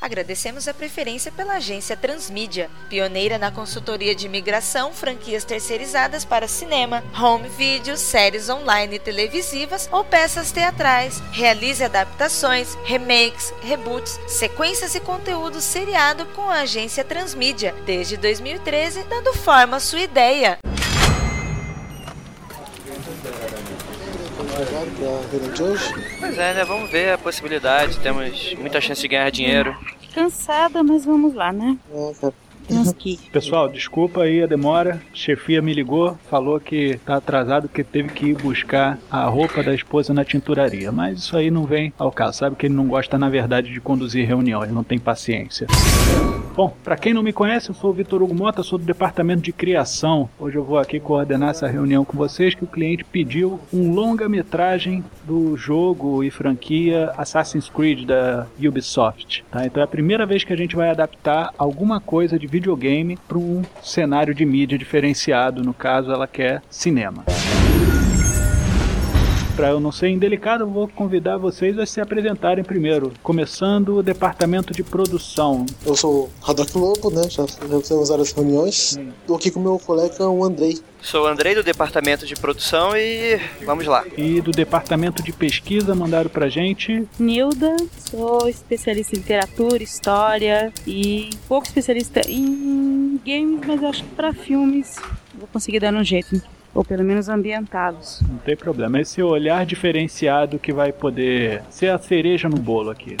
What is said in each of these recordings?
Agradecemos a preferência pela agência Transmídia, pioneira na consultoria de imigração, franquias terceirizadas para cinema, home video, séries online televisivas ou peças teatrais. Realize adaptações, remakes, reboots, sequências e conteúdo seriado com a agência Transmídia, desde 2013, dando forma à sua ideia. Pois é, né? Vamos ver a possibilidade. Temos muita chance de ganhar dinheiro. Cansada, mas vamos lá, né? É, cara. Que. Pessoal, desculpa aí a demora. Chefia me ligou, falou que tá atrasado porque teve que ir buscar a roupa da esposa na tinturaria. Mas isso aí não vem ao caso. Sabe que ele não gosta, na verdade, de conduzir reunião. Ele não tem paciência. Bom, para quem não me conhece, eu sou o Vitor Hugo Mota, sou do departamento de criação. Hoje eu vou aqui coordenar essa reunião com vocês que o cliente pediu um longa-metragem do jogo e franquia Assassin's Creed da Ubisoft. Tá? Então é a primeira vez que a gente vai adaptar alguma coisa de videogame para um cenário de mídia diferenciado. No caso, ela quer cinema. Para eu não ser indelicado, eu vou convidar vocês a se apresentarem primeiro, começando o departamento de produção. Eu sou o Haddock Lobo, né? Já, já fizemos várias reuniões. Tô aqui com o meu colega, o Andrei. Sou o Andrei do departamento de produção e vamos lá. E do departamento de pesquisa mandaram pra gente Nilda, sou especialista em literatura, história e pouco especialista em games, mas acho que para filmes vou conseguir dar um jeito. Ou pelo menos ambientados. Não tem problema. Esse olhar diferenciado que vai poder ser a cereja no bolo aqui.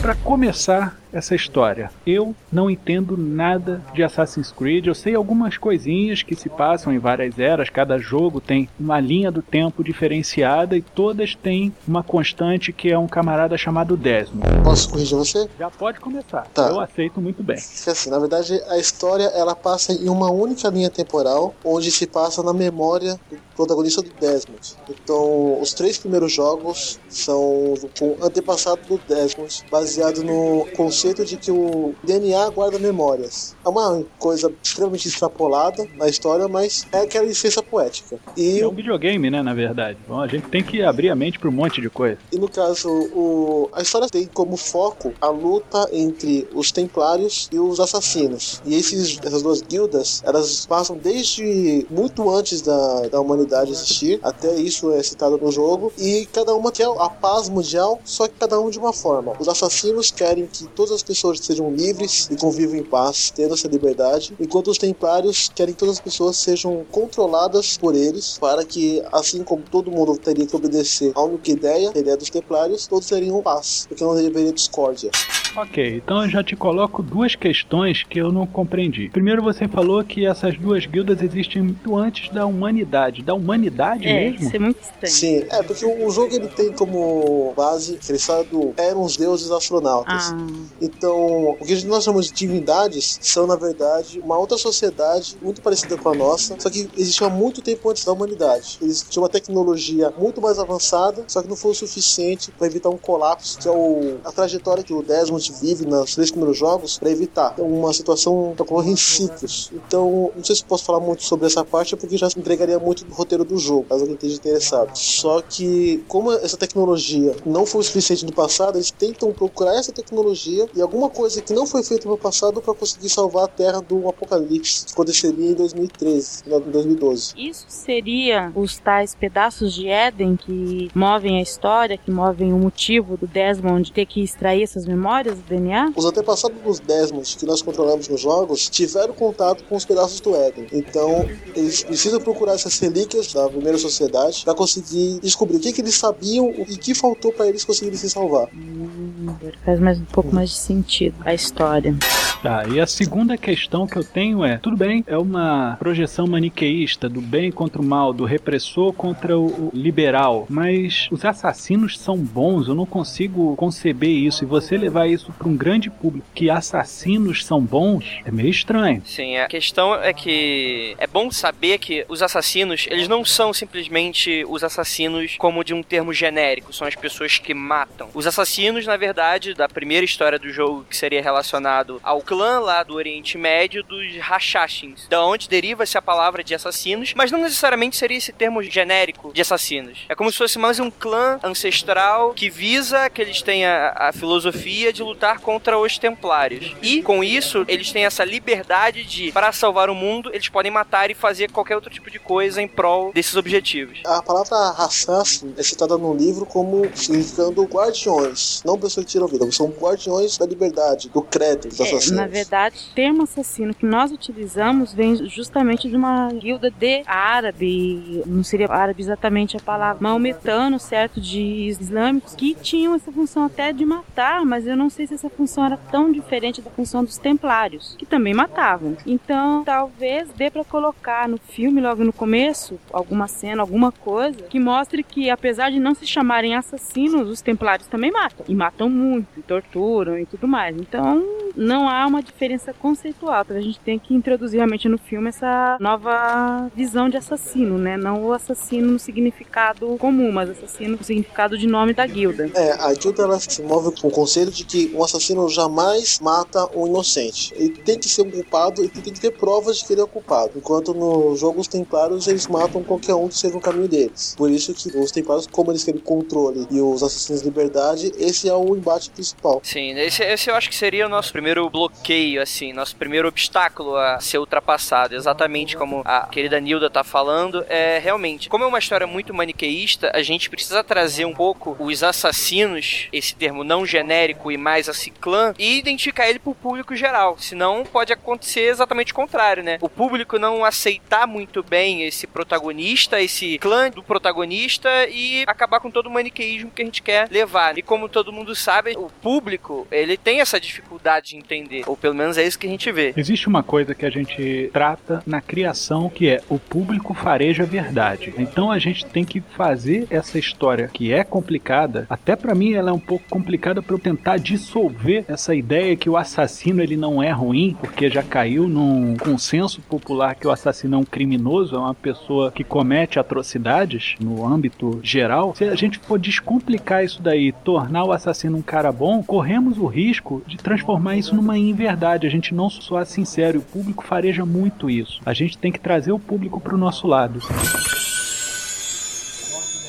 Para começar essa história, eu não entendo nada de Assassin's Creed. Eu sei algumas coisinhas que se passam em várias eras. Cada jogo tem uma linha do tempo diferenciada e todas têm uma constante que é um camarada chamado Desmond. Posso corrigir você? Já pode começar. Tá. Eu aceito muito bem. Assim, na verdade, a história ela passa em uma única linha temporal, onde se passa na memória do protagonista do Desmond. Então, os três primeiros jogos são com o antepassado do Desmond, baseado no conceito de que o DNA guarda memórias. É uma coisa extremamente extrapolada na história, mas é aquela licença poética. E, É um videogame, né, na verdade. Bom, a gente tem que abrir a mente para um monte de coisa. e no caso, o, a história tem como foco a luta entre os templários e os assassinos. E esses, essas duas guildas, elas passam desde muito antes da, da humanidade existir, até isso é citado no jogo, e cada uma quer a paz mundial, só que cada um de uma forma. Os assassinos querem que todas as pessoas sejam livres e convivam em paz, tendo essa liberdade, enquanto os templários querem que todas as pessoas sejam controladas por eles, para que, assim como todo mundo teria que obedecer a única ideia, a ideia dos templários, todos teriam paz, porque não haveria discórdia. Ok, então eu já te coloco duas questões que eu não compreendi. Primeiro, você falou que essas duas guildas existem muito antes da humanidade. Da humanidade É, mesmo? isso é muito estranho. Sim, é porque o jogo ele tem como base que eles falam do eram os deuses astronautas. Ah, Então, o que nós chamamos de divindades são, na verdade, uma outra sociedade muito parecida com a nossa, só que existiu há muito tempo antes da humanidade. Eles tinham uma tecnologia muito mais avançada, só que não foi o suficiente para evitar um colapso, que é o, a trajetória que o Desmond vive nos três primeiros jogos, para evitar uma situação que ocorre em ciclos. Então, não sei se posso falar muito sobre essa parte, porque já entregaria muito do roteiro do jogo, caso alguém esteja interessado. Só que, como essa tecnologia não foi o suficiente no passado, eles tentam procurar essa tecnologia e alguma coisa que não foi feita no passado para conseguir salvar a Terra do apocalipse, que aconteceria em 2013, não, em 2012. isso seria os tais pedaços de Éden que movem a história, que movem o motivo do Desmond ter que extrair essas memórias do DNA? Os antepassados dos Desmond que nós controlamos nos jogos tiveram contato com os pedaços do Éden. Então, eles precisam procurar essas relíquias da primeira sociedade para conseguir descobrir o que, que eles sabiam e o que faltou para eles conseguirem se salvar. Hum, faz mais um pouco mais de sentido a história. Tá, e a segunda questão que eu tenho é: tudo bem, é uma projeção maniqueísta do bem contra o mal, do repressor contra o o liberal, mas os assassinos são bons, eu não consigo conceber isso. E você levar isso para um grande público que assassinos são bons é meio estranho. Sim, a questão é que é bom saber que os assassinos, eles não são simplesmente os assassinos como de um termo genérico, são as pessoas que matam. Os assassinos, na verdade, da primeira história do jogo que seria relacionado ao clã lá do Oriente Médio dos Hashashins, da onde deriva-se a palavra de assassinos, mas não necessariamente seria esse termo genérico de assassinos. É como se fosse mais um clã ancestral que visa que eles tenham a, a filosofia de lutar contra os templários. E com isso, eles têm essa liberdade de, para salvar o mundo, eles podem matar e fazer qualquer outro tipo de coisa em prol desses objetivos. A palavra assassin é citada no livro como significando guardiões, não pessoas que tiram vida, são guardiões da liberdade, do credo dos É, assassinos. na verdade, o termo assassino que nós utilizamos vem justamente de uma guilda de árabe, não seria árabe exatamente a palavra, maometano, certo, de islâmicos, que tinham essa função até de matar, mas eu não sei se essa função era tão diferente da função dos templários, que também matavam. Então, talvez dê pra colocar no filme, logo no começo, alguma cena, alguma coisa, que mostre que, apesar de não se chamarem assassinos, os templários também matam. E matam muito, e torturam e tudo mais. Então, não há uma diferença conceitual. Então, a gente tem que introduzir realmente no filme essa nova visão de assassino, né? Não o assassino no significado comum, mas assassino no significado de nome da guilda. É, a guilda ela se move com o conselho de que um assassino jamais mata um inocente. Ele tem que ser um culpado e tem que ter provas de que ele é o culpado. Enquanto nos jogos templários eles matam qualquer um que seja no caminho deles. Por isso que os templários, como eles querem controle e os assassinos de liberdade, esse é o embate principal. Sim, esse, esse eu acho que seria o nosso primeiro bloqueio, assim, nosso primeiro obstáculo a ser ultrapassado. Exatamente como a querida Nilda tá falando, é realmente, como é uma história muito maniqueísta, a gente precisa trazer um pouco os assassinos, esse termo não genérico e mais assim clã, e identificar ele pro público geral. Senão pode acontecer exatamente o contrário, né? O público não aceitar muito bem esse protagonista, esse clã do protagonista e acabar com todo o maniqueísmo que a gente quer levar. E como todo mundo sabe, o público, ele tem essa dificuldade de entender, ou pelo menos é isso que a gente vê. Existe uma coisa que a gente trata na criação que é o público fareja a verdade. Então a gente tem que fazer essa história que é complicada. Até pra mim ela é um pouco complicada para eu tentar dissolver essa ideia que o assassino ele não é ruim, porque já caiu num consenso popular que o assassino é um criminoso, é uma pessoa que comete atrocidades no âmbito geral. Se a gente for descomplicar isso daí, tornar o assassino um cara bom, corremos o risco de transformar isso numa inverdade. A gente não soar sincero, e o público fareja muito isso. A gente tem que trazer o público para o nosso lado.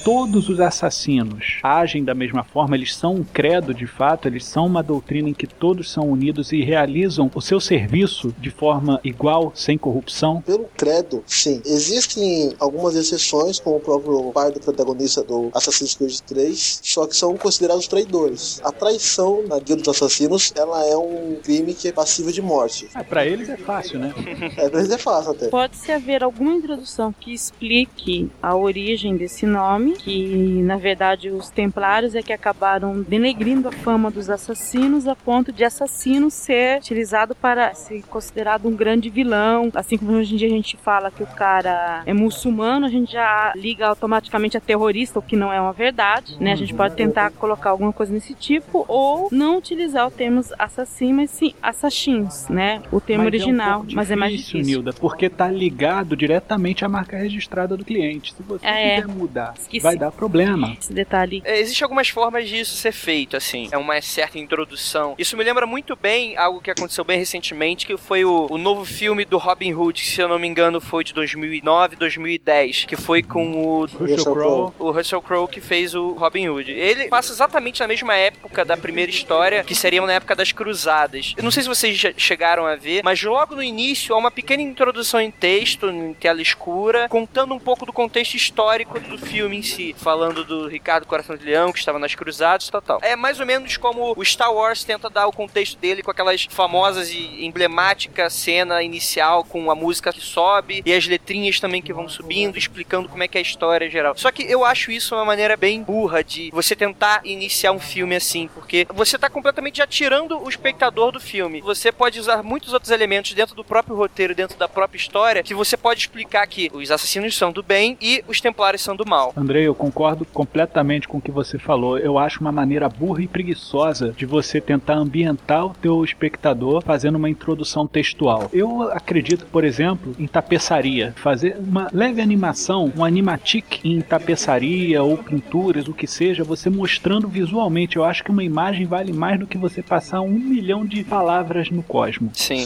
Todos os assassinos agem da mesma forma, eles são um credo de fato, eles são uma doutrina em que todos são unidos e realizam o seu serviço de forma igual, sem corrupção. Pelo credo, sim. Existem algumas exceções, como o próprio pai do protagonista do Assassin's Creed 3, só que são considerados traidores. A traição na guilda dos assassinos, ela é um crime que é passível de morte. Ah, para eles é fácil, né? É, pra eles é fácil até. Pode-se haver alguma introdução que explique a origem desse nome, que na verdade os templários é que acabaram denegrindo a fama dos assassinos a ponto de assassino ser utilizado para ser considerado um grande vilão. Assim como hoje em dia a gente fala que o cara é muçulmano, a gente já liga automaticamente a terrorista, o que não é uma verdade, né? A gente pode tentar colocar alguma coisa nesse tipo ou não utilizar o termo assassino, mas sim assassins, né? O termo Mas original, é um pouco mas é mais difícil, difícil. Nilda, porque tá ligado diretamente à marca registrada do cliente. Se você É. quiser mudar, Vai dar problema. Esse detalhe É, Existem algumas formas disso ser feito, assim. É uma certa introdução. Isso me lembra muito bem algo que aconteceu bem recentemente, que foi o, o novo filme do Robin Hood, que se eu não me engano foi de 2009, 2010, que foi com o Russell Crowe. o Russell Crowe que fez o Robin Hood. Ele passa exatamente na mesma época da primeira história, que seria na época das Cruzadas. Eu não sei se vocês já chegaram a ver, mas logo no início há uma pequena introdução em texto, em tela escura, contando um pouco do contexto histórico do filme falando do Ricardo Coração de Leão, que estava nas Cruzadas tal, tal. É mais ou menos como o Star Wars tenta dar o contexto dele com aquelas famosas e emblemáticas cena inicial com a música que sobe e as letrinhas também que vão subindo, explicando como é que é a história geral. Só que eu acho isso uma maneira bem burra de você tentar iniciar um filme assim, porque você tá completamente já tirando o espectador do filme. Você pode usar muitos outros elementos dentro do próprio roteiro, dentro da própria história, que você pode explicar que os assassinos são do bem e os templários são do mal. Andrei Andrei, eu concordo completamente com o que você falou. Eu acho uma maneira burra e preguiçosa de você tentar ambientar o teu espectador fazendo uma introdução textual. Eu acredito, por exemplo, em tapeçaria. Fazer uma leve animação, um animatic em tapeçaria ou pinturas, o que seja, você mostrando visualmente. Eu acho que uma imagem vale mais do que você passar um milhão de palavras no cosmo. Sim.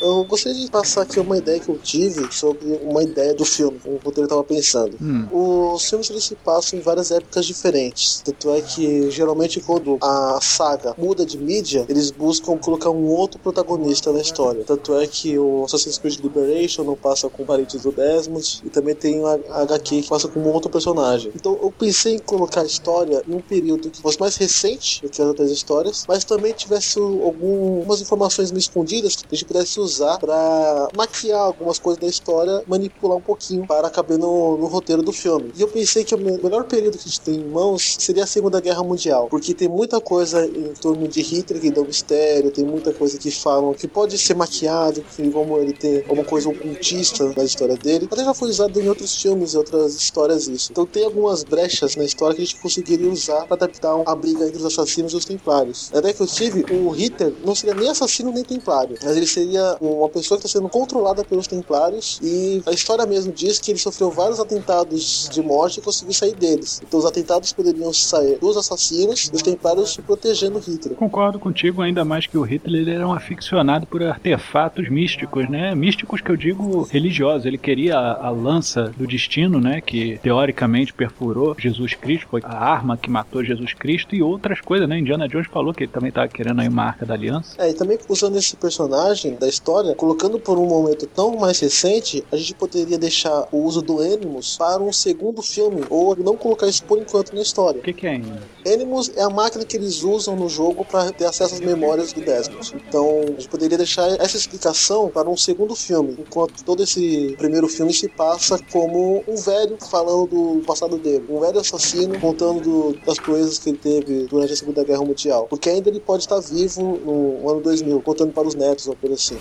Eu gostaria de passar aqui uma ideia que eu tive sobre uma ideia do filme, como o roteiro estava pensando. Hum. Os filmes eles se passam em várias épocas diferentes. Tanto é que geralmente quando a saga muda de mídia, eles buscam colocar um outro protagonista na história. Tanto é que o Assassin's Creed Liberation não passa com parentes do Desmond e também tem a HQ que passa com um outro personagem. Então eu pensei em colocar a história em um período que fosse mais recente do que as outras histórias, mas também tivesse algumas informações meio escondidas que a gente pudesse usar usar para maquiar algumas coisas da história, manipular um pouquinho para caber no, no, roteiro do filme. E eu pensei que o melhor período que a gente tem em mãos seria a Segunda Guerra Mundial, porque tem muita coisa em torno de Hitler que dá um mistério, tem muita coisa que falam que pode ser maquiado, que como ele tem alguma coisa ocultista na história dele. Até já foi usado em outros filmes e outras histórias isso. Então tem algumas brechas na história que a gente conseguiria usar para adaptar a briga entre os assassinos e os templários. Até que eu tive, o Hitler não seria nem assassino nem templário, mas ele seria uma pessoa que está sendo controlada pelos templários e a história mesmo diz que ele sofreu vários atentados de morte e conseguiu sair deles. Então os atentados poderiam sair dos assassinos e os templários protegendo Hitler. Concordo contigo, ainda mais que o Hitler era um aficionado por artefatos místicos, né? Místicos que eu digo religiosos. Ele queria a, a lança do destino, né? Que teoricamente perfurou Jesus Cristo, foi a arma que matou Jesus Cristo e outras coisas, né? Indiana Jones falou que ele também estava querendo aí uma arca da aliança. É, e também usando esse personagem da história colocando por um momento tão mais recente, a gente poderia deixar o uso do Animus para um segundo filme, ou não colocar isso por enquanto na história. O que, que é Animus? Animus é a máquina que eles usam no jogo para ter acesso às memórias do Desmond. Então, a gente poderia deixar essa explicação para um segundo filme, enquanto todo esse primeiro filme se passa como um velho falando do passado dele, um velho assassino contando do, das coisas que ele teve durante a Segunda Guerra Mundial, porque ainda ele pode estar vivo no ano 2000, contando para os netos ou coisa assim.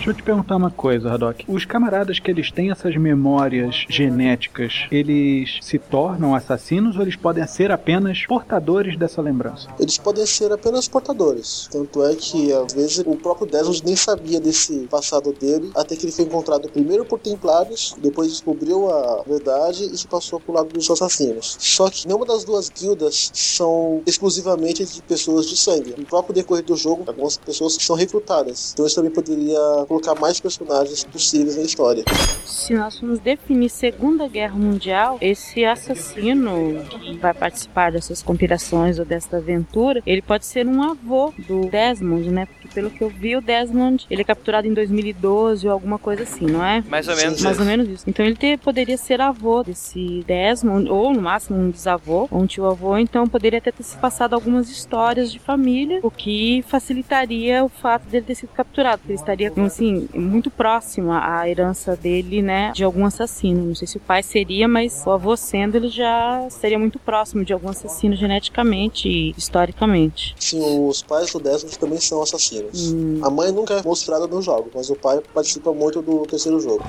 Deixa eu te perguntar uma coisa, Haddock. Os camaradas que eles têm essas memórias genéticas, eles se tornam assassinos ou eles podem ser apenas portadores dessa lembrança? Eles podem ser apenas portadores. Tanto é que, às vezes, o próprio Desmond nem sabia desse passado dele, até que ele foi encontrado primeiro por Templários, depois descobriu a verdade e se passou pro lado dos assassinos. Só que nenhuma das duas guildas são exclusivamente de pessoas de sangue. No próprio decorrer do jogo, algumas pessoas são recrutadas. Então isso também poderia mais personagens possíveis na história. Se nós formos definir Segunda Guerra Mundial, esse assassino que vai participar dessas compilações ou desta aventura, ele pode ser um avô do Desmond, né? Porque pelo que eu vi, o Desmond, ele é capturado em 2012 ou alguma coisa assim, não é? Mais ou menos Mais isso. ou menos isso. Então ele ter, poderia ser avô desse Desmond, ou no máximo um bisavô, ou um tio-avô, então poderia até ter se passado algumas histórias de família, o que facilitaria o fato dele ter sido capturado, porque ele estaria, assim, muito próximo à herança dele, né, de algum assassino. Não sei se o pai seria, mas o avô sendo, ele já seria muito próximo de algum assassino geneticamente e historicamente. Sim, os pais do Desmond também são assassinos. Hum. A mãe nunca é mostrada no jogo, mas o pai participa muito do terceiro jogo.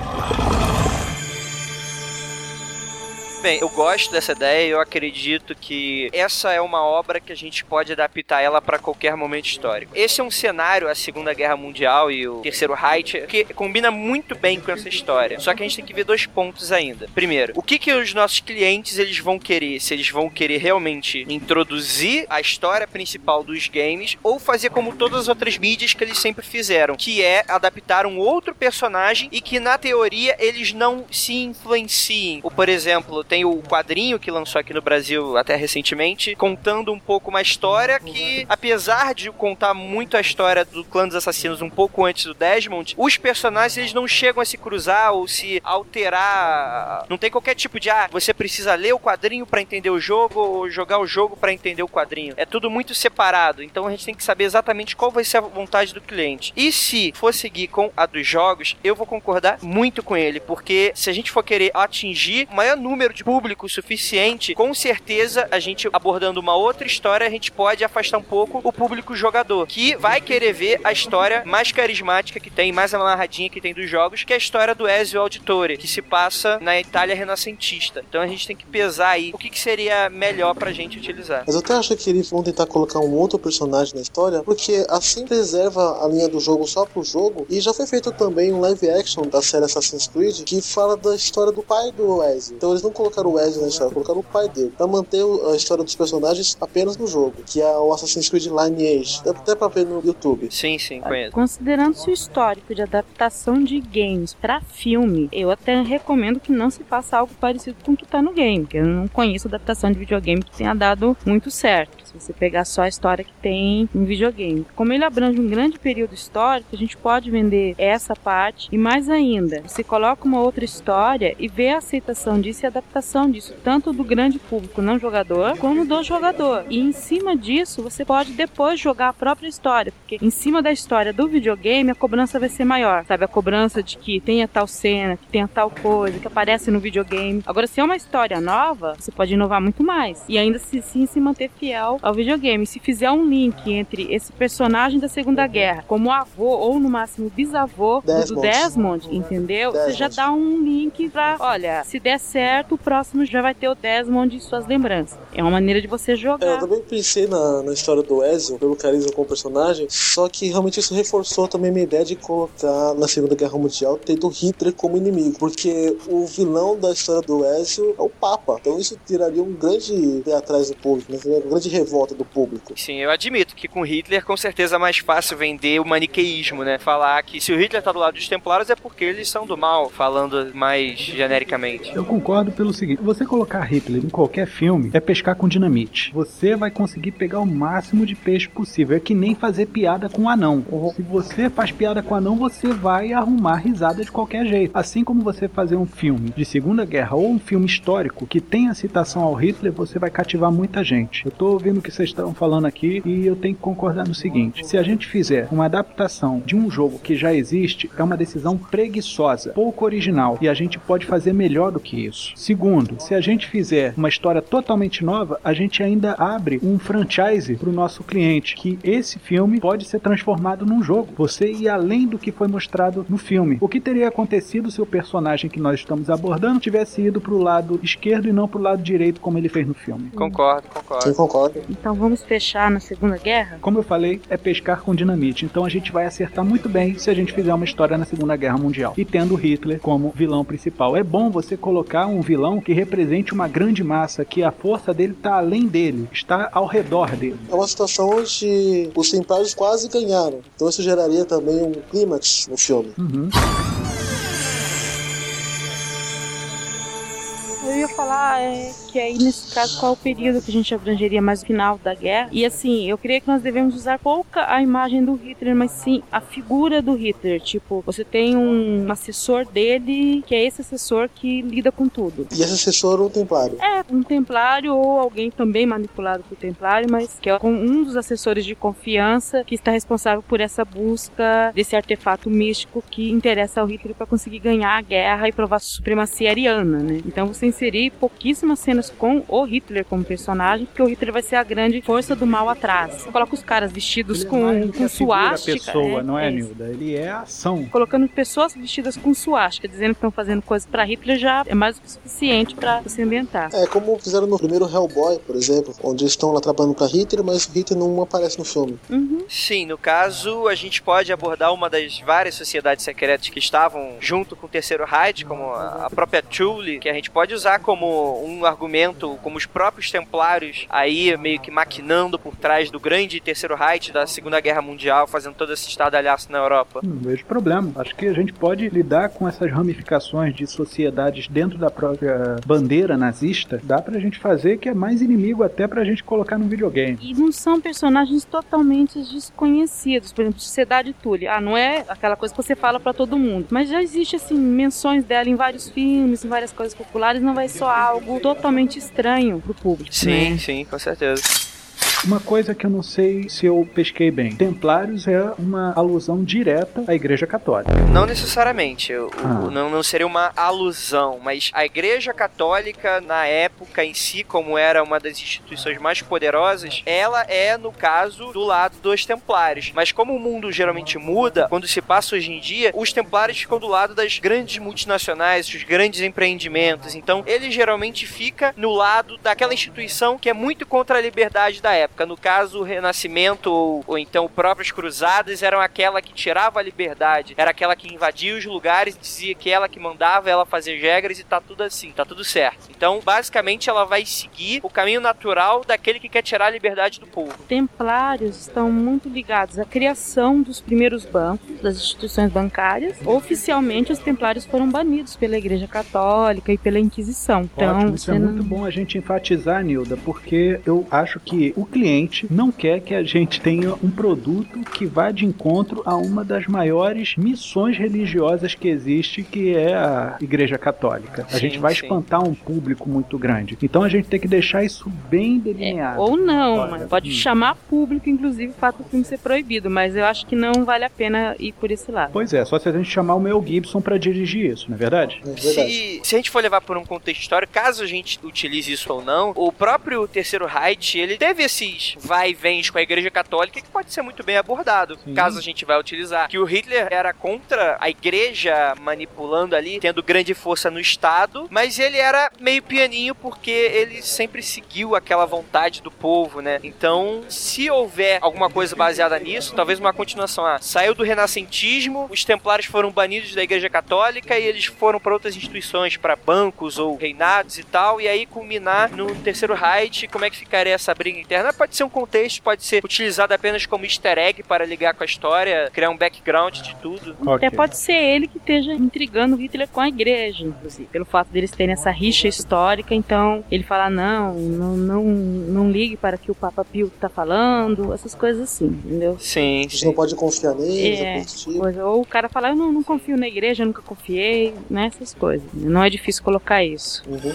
Bem, eu gosto dessa ideia e eu acredito que essa é uma obra que a gente pode adaptar ela para qualquer momento histórico. Esse é um cenário, a Segunda Guerra Mundial e o Terceiro Reich, que combina muito bem com essa história. Só que a gente tem que ver dois pontos ainda. Primeiro, o que que os nossos clientes eles vão querer? Se eles vão querer realmente introduzir a história principal dos games ou fazer como todas as outras mídias que eles sempre fizeram, que é adaptar um outro personagem e que na teoria eles não se influenciem. Ou, por exemplo, tem o quadrinho que lançou aqui no Brasil até recentemente, contando um pouco uma história que, apesar de contar muito a história do clã dos assassinos um pouco antes do Desmond, os personagens eles não chegam a se cruzar ou se alterar. Não tem qualquer tipo de ah, você precisa ler o quadrinho para entender o jogo ou jogar o jogo para entender o quadrinho. É tudo muito separado, então a gente tem que saber exatamente qual vai ser a vontade do cliente. E se for seguir com a dos jogos, eu vou concordar muito com ele, porque se a gente for querer atingir o maior número de de público suficiente, com certeza a gente abordando uma outra história, a gente pode afastar um pouco o público jogador, que vai querer ver a história mais carismática que tem, mais amarradinha que tem dos jogos, que é a história do Ezio Auditore, que se passa na Itália renascentista. Então a gente tem que pesar aí o que, que seria melhor pra gente utilizar. Mas eu até acho que eles vão tentar colocar um outro personagem na história, porque assim preserva a linha do jogo só pro jogo. E já foi feito também um live action da série Assassin's Creed que fala da história do pai do Ezio. Então eles não colocaram o Ezio na história, colocaram o pai dele. Pra manter a história dos personagens apenas no jogo, que é o Assassin's Creed Lineage. Dá até pra ver no YouTube. Sim, sim, conheço. Considerando-se o histórico de adaptação de games pra filme, eu até recomendo que não se faça algo parecido com o que tá no game, porque eu não conheço adaptação de videogame que tenha dado muito certo. Se você pegar só a história que tem em videogame. Como ele abrange um grande período histórico, a gente pode vender essa parte e mais ainda, você coloca uma outra história e vê a aceitação disso e a adaptação disso, tanto do grande público não jogador, como do jogador. E em cima disso, você pode depois jogar a própria história, porque em cima da história do videogame, a cobrança vai ser maior, sabe? A cobrança de que tenha tal cena, que tenha tal coisa, que aparece no videogame. Agora, se é uma história nova, você pode inovar muito mais e ainda se sim se manter fiel ao videogame. Se fizer um link entre esse personagem da Segunda Guerra, como avô ou no máximo bisavô do Desmond. Desmond, entendeu? Você já Desmond. dá um link pra, olha, se der certo, o próximo já vai ter o Desmond e suas lembranças. É uma maneira de você É, eu jogar. também pensei na, na história do Ezio, pelo carisma com o personagem, só que realmente isso reforçou também minha ideia de colocar na Segunda Guerra Mundial tendo Hitler como inimigo, porque o vilão da história do Ezio é o Papa, então isso tiraria um grande pé atrás do público, né? Uma grande revolta do público. Sim, eu admito que com Hitler com certeza é mais fácil vender o maniqueísmo, né? Falar que se o Hitler tá do lado dos templários é porque eles são do mal, falando mais genericamente. Eu concordo pelo seguinte: você colocar Hitler em qualquer filme é pescar com dinamite. Você vai conseguir pegar o máximo de peixe possível. É que nem fazer piada com anão. Se você faz piada com anão, você vai arrumar risada de qualquer jeito. Assim como você fazer um filme de Segunda Guerra ou um filme histórico que tenha citação ao Hitler, você vai cativar muita gente. Eu tô ouvindo o que vocês estão falando aqui e eu tenho que concordar no seguinte: se a gente fizer uma adaptação de um jogo que já existe, é uma decisão preguiçosa, pouco original, e a gente pode fazer melhor do que isso. Segundo, se a gente fizer uma história totalmente nova, a gente ainda abre um franchise para o nosso cliente, que esse filme pode ser transformado num jogo. Você ir além do que foi mostrado no filme. O que teria acontecido se o personagem que nós estamos abordando tivesse ido para o lado esquerdo e não para o lado direito, como ele fez no filme? Concordo, Sim, concordo. concordo. Então vamos fechar na Segunda Guerra? Como eu falei, é pescar com dinamite. Então a gente vai acertar muito bem se a gente fizer uma história na Segunda Guerra Mundial. E tendo Hitler como vilão principal. É bom você colocar um vilão que represente uma grande massa, que a força dele está além dele, está ao redor dele. É uma situação onde os templários quase ganharam, então isso geraria também um clímax no filme. Uhum. Eu ia falar é, que aí, nesse caso, qual o período que a gente abrangeria mais o final da guerra. E assim, eu creio que nós devemos usar pouca a imagem do Hitler, mas sim a figura do Hitler. Tipo, você tem um assessor dele, que é esse assessor que lida com tudo. E esse assessor é um templário. É, um templário ou alguém também manipulado por templário, mas que é um dos assessores de confiança que está responsável por essa busca desse artefato místico que interessa ao Hitler para conseguir ganhar a guerra e provar sua supremacia ariana, né? Então você inserir pouquíssimas cenas com o Hitler como personagem, porque o Hitler vai ser a grande força do mal atrás. Você coloca os caras vestidos Ele é com, que com suástica. pessoa, né? não é, isso. Nilda? Ele é a ação. Colocando pessoas vestidas com suástica, dizendo que estão fazendo coisas para Hitler, já é mais do que suficiente para você ambientar. É como fizeram no primeiro Hellboy, por exemplo, onde eles estão lá trabalhando pra Hitler, mas o Hitler não aparece no filme. Uhum. Sim, no caso, a gente pode abordar uma das várias sociedades secretas que estavam junto com o Terceiro Reich, como a a própria Thule, que a gente pode usar como um argumento, como os próprios Templários aí meio que maquinando por trás do grande Terceiro Reich da Segunda Guerra Mundial, fazendo todo esse estardalhaço na Europa. Não vejo problema. Acho que a gente pode lidar com essas ramificações de sociedades dentro da própria bandeira nazista. Dá pra gente fazer que é mais inimigo até pra gente colocar no videogame. E não são personagens totalmente desconhecidos. Por exemplo, Sociedade Tully. Ah, não é aquela coisa que você fala pra todo mundo. Mas já existe, assim, menções dela em vários filmes, em várias coisas populares. Não vai soar algo totalmente estranho pro público. Sim, né? sim, com certeza. Uma coisa que eu não sei se eu pesquei bem. Templários é uma alusão direta à Igreja Católica. Não necessariamente. O- Ah. Não, não seria uma alusão, mas a Igreja Católica, na época em si, como era uma das instituições mais poderosas, ela é, no caso, do lado dos Templários. Mas como o mundo geralmente muda, quando se passa hoje em dia, os Templários ficam do lado das grandes multinacionais, dos grandes empreendimentos. Então, ele geralmente fica no lado daquela instituição que é muito contra a liberdade da época. No caso, o Renascimento ou, ou então próprias Cruzadas eram aquela que tirava a liberdade, era aquela que invadia os lugares, dizia que ela que mandava, ela fazia as regras e tá tudo assim, tá tudo certo. Então, basicamente, ela vai seguir o caminho natural daquele que quer tirar a liberdade do povo. Templários estão muito ligados à criação dos primeiros bancos, das instituições bancárias. Oficialmente, os templários foram banidos pela Igreja Católica e pela Inquisição. Então, Ótimo, isso é não- muito bom a gente enfatizar, Nilda, porque eu acho que o cliente não quer que a gente tenha um produto que vá de encontro a uma das maiores missões religiosas que existe, que é a Igreja Católica. A Sim, gente vai sim. espantar um público muito grande. Então a gente tem que deixar isso bem delineado. Ou não, Olha, mas pode hum. chamar público, inclusive, o fato do filme ser proibido, mas eu acho que não vale a pena ir por esse lado. Pois é, só se a gente chamar o Mel Gibson pra dirigir isso, não é verdade? É verdade. Se, se a gente for levar por um contexto histórico, caso a gente utilize isso ou não, o próprio Terceiro Reich, ele teve esses vai e vens com a Igreja Católica que pode ser muito bem abordado, Sim. caso a gente vai utilizar. Que o Hitler era contra a Igreja manipulando ali, tendo grande força no Estado, mas ele era meio pianinho porque ele sempre seguiu aquela vontade do povo, né? Então, se houver alguma coisa baseada nisso, talvez uma continuação. Ah, saiu do renascentismo, os templários foram banidos da Igreja Católica e eles foram para outras instituições, para bancos ou reinados e tal, e aí culminar no terceiro Reich, como é que ficaria essa briga interna? Pode ser um contexto, pode ser utilizado apenas como easter egg para ligar com a história, criar um background de tudo. Até Ok. pode ser ele que esteja intrigando Hitler com a igreja, inclusive. Pelo fato deles terem essa rixa histórica, então ele fala, não, não, não, não ligue para o que o Papa Pio está falando, essas coisas assim, entendeu? Sim, A gente sim. não pode confiar neles, É, coisa do tipo. Ou o cara fala, eu não, não confio na igreja, eu nunca confiei, né? Essas coisas. Não é difícil colocar isso. Uhum.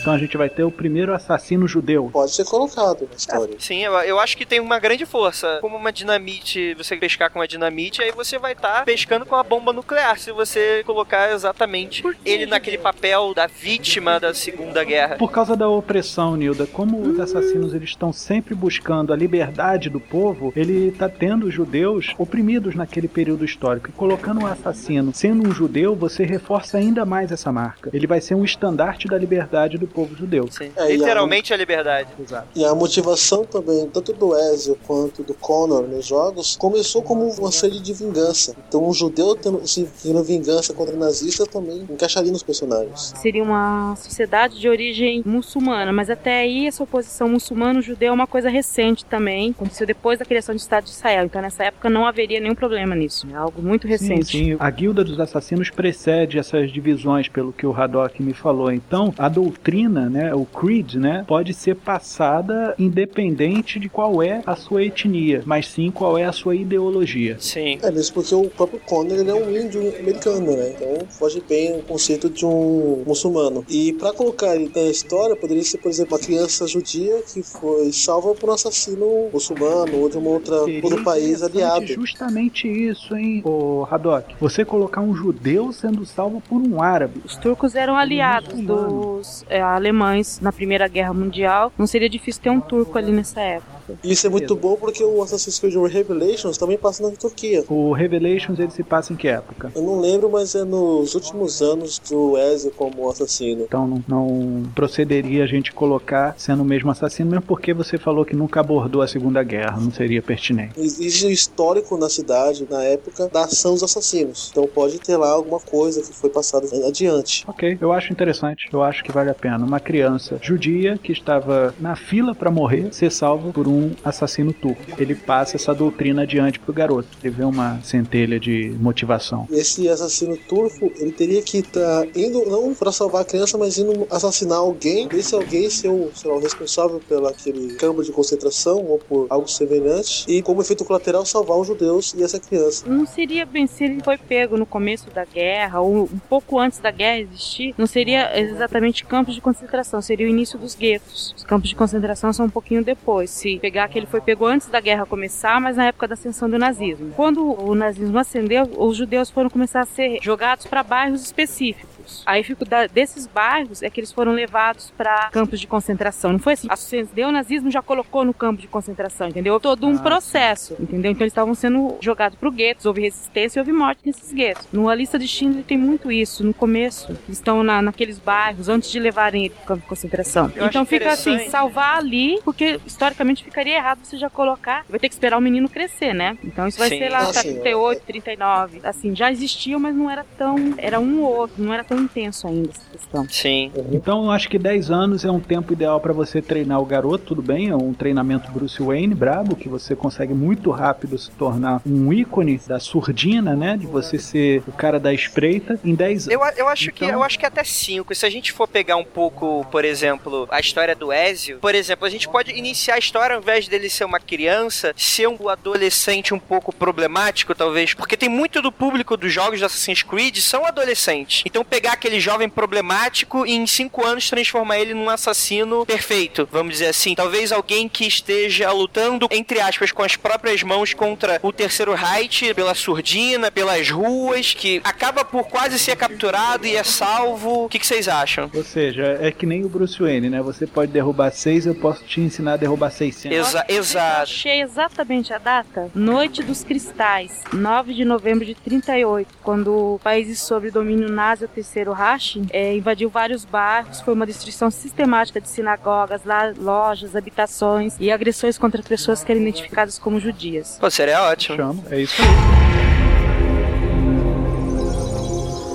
Então a gente vai ter o primeiro assassino judeu. Pode ser colocado na história. Sim, eu, eu acho que tem uma grande força. Como uma dinamite, você pescar com uma dinamite, aí você vai estar pescando com uma bomba nuclear, se você colocar exatamente ele naquele papel da vítima da Segunda Guerra. Por causa da opressão, Nilda, como os assassinos eles estão sempre buscando a liberdade do povo, ele está tendo os judeus oprimidos naquele período histórico. E colocando um assassino sendo um judeu, você reforça ainda mais essa marca. Ele vai ser um estandarte da liberdade do povo judeu. Sim. É, Literalmente a liberdade. Exato. E a motivação também, tanto do Ezio quanto do Connor nos jogos, começou como uma sede de vingança. Então um judeu tendo, se tendo vingança contra nazista também encaixaria nos personagens. Seria uma sociedade de origem muçulmana, mas até aí essa oposição muçulmano-judeu é uma coisa recente também. Aconteceu depois da criação do Estado de Israel. Então nessa época não haveria nenhum problema nisso. É algo muito Sim, recente. sim. A guilda dos assassinos precede essas divisões, pelo que o Haddock me falou. Então, a doutrina, né, o creed, né, pode ser passada independente de qual é a sua etnia, mas sim qual é a sua ideologia. Sim. É mesmo porque o próprio Connor ele é um índio americano, né? Então foge bem o conceito de um muçulmano. E pra colocar ele na história, poderia ser, por exemplo, uma criança judia que foi salva por um assassino muçulmano ou de uma outra, Seria outro país aliado. Justamente isso, hein, o Haddock. Você colocar um judeu sendo salvo por um árabe. Os turcos eram aliados muçulmano. dos é, alemães na Primeira Guerra Mundial. Não seria difícil ter um turco ali nessa época. E isso é muito bom porque o Assassin's Creed Revelations também passa na Turquia. O Revelations ele se passa em que época? Eu não lembro, mas é nos últimos anos do Ezio como assassino. Então não, não procederia a gente colocar sendo o mesmo assassino, mesmo porque você falou que nunca abordou a Segunda Guerra, não seria pertinente. Existe um histórico na cidade, na época, da ação dos assassinos. Então pode ter lá alguma coisa que foi passada adiante. Ok, eu acho interessante, eu acho que vale a pena. Uma criança judia que estava na fila para morrer ser salvo por um um assassino turco. Ele passa essa doutrina adiante pro garoto. Ele vê uma centelha de motivação. Esse assassino turco, ele teria que estar tá indo não para salvar a criança, mas indo assassinar alguém. Esse alguém ser o, sei lá, o responsável pelo aquele campo de concentração ou por algo semelhante. E como efeito colateral, salvar os judeus e essa criança. Não seria bem se ele foi pego no começo da guerra ou um pouco antes da guerra existir. Não seria exatamente campos de concentração, seria o início dos guetos. Os campos de concentração são um pouquinho depois. Se pegar que ele foi pego antes da guerra começar, mas na época da ascensão do nazismo. Quando o nazismo ascendeu, os judeus foram começar a ser jogados para bairros específicos. Aí fico da, desses bairros é que eles foram levados para campos de concentração. Não foi assim, ascendeu o nazismo já colocou no campo de concentração, entendeu? Todo um ah, processo, sim. entendeu? Então eles estavam sendo jogados pro guetos, houve resistência e houve morte nesses guetos. No lista de Schindler tem muito isso, no começo. Eles estão na, naqueles bairros antes de levarem ele pro campo de concentração. Eu então fica assim, salvar ali, porque historicamente ficaria errado você já colocar, vai ter que esperar o menino crescer, né? Então isso vai sim. ser lá ah, 38, 39. Assim, já existia, mas não era tão, era um ou outro, não era tão intenso ainda essa questão. Sim. Então eu acho que 10 anos é um tempo ideal para você treinar o garoto, tudo bem, é um treinamento Bruce Wayne brabo, que você consegue muito rápido se tornar um ícone da surdina, né? De você ser o cara da espreita em 10 anos. Eu, eu, acho então... que, eu acho que até 5. Se a gente for pegar um pouco, por exemplo, a história do Ezio, por exemplo, a gente pode iniciar a história ao invés dele ser uma criança, ser um adolescente um pouco problemático, talvez, porque tem muito do público dos jogos de Assassin's Creed são adolescentes. Então pegar aquele jovem problemático e em 5 anos transformar ele num assassino perfeito, vamos dizer assim. Talvez alguém que esteja lutando, entre aspas, com as próprias mãos contra o terceiro Reich, pela surdina, pelas ruas, que acaba por quase ser capturado e é salvo. O que, que vocês acham? Ou seja, é que nem o Bruce Wayne, né? Você pode derrubar seis, eu posso te ensinar a derrubar 600. Exa exato. Eu achei exatamente a data. Noite dos Cristais, 9 de novembro de 38, quando países sob domínio nazi, o terceiro Reich, é, invadiu vários bairros, foi uma destruição sistemática de sinagogas, lojas, habitações e agressões contra pessoas que eram identificadas como judias. Pô, seria ótimo. Chama, é isso aí.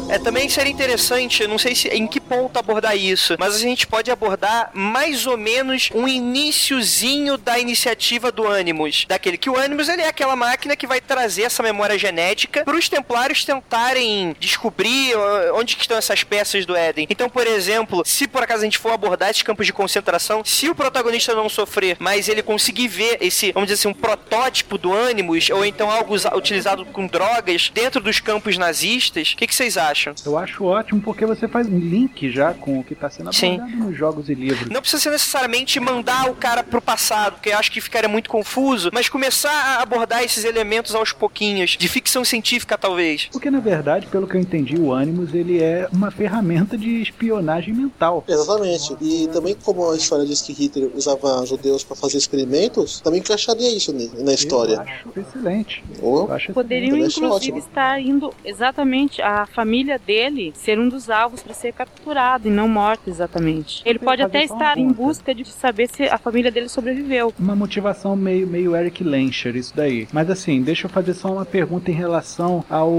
É, também seria interessante, não sei se em que ponto abordar isso, mas a gente pode abordar mais ou menos um iníciozinho da iniciativa do Animus. Daquele que o Animus ele é aquela máquina que vai trazer essa memória genética para os templários tentarem descobrir onde estão essas peças do Éden. Então, por exemplo, se por acaso a gente for abordar esses campos de concentração, se o protagonista não sofrer, mas ele conseguir ver esse, vamos dizer assim, um protótipo do Animus, ou então algo utilizado com drogas dentro dos campos nazistas, o que, que vocês acham? Acham? Eu acho ótimo porque você faz um link já com o que está sendo abordado Sim. nos jogos e livros. Não precisa ser necessariamente mandar o cara pro passado, porque eu acho que ficaria muito confuso, mas começar a abordar esses elementos aos pouquinhos, de ficção científica talvez. Porque na verdade, pelo que eu entendi, o Animus ele é uma ferramenta de espionagem mental. Exatamente. E também como a história diz que Hitler usava judeus para fazer experimentos, também encaixaria isso na história. Eu acho excelente. Oh. Eu acho Poderiam inclusive estar indo exatamente a família família dele ser um dos alvos para ser capturado e não morto exatamente. Ele pode até estar em busca de saber se a família dele sobreviveu. Uma motivação meio, meio Eric Lencher, isso daí. Mas assim, deixa eu fazer só uma pergunta em relação ao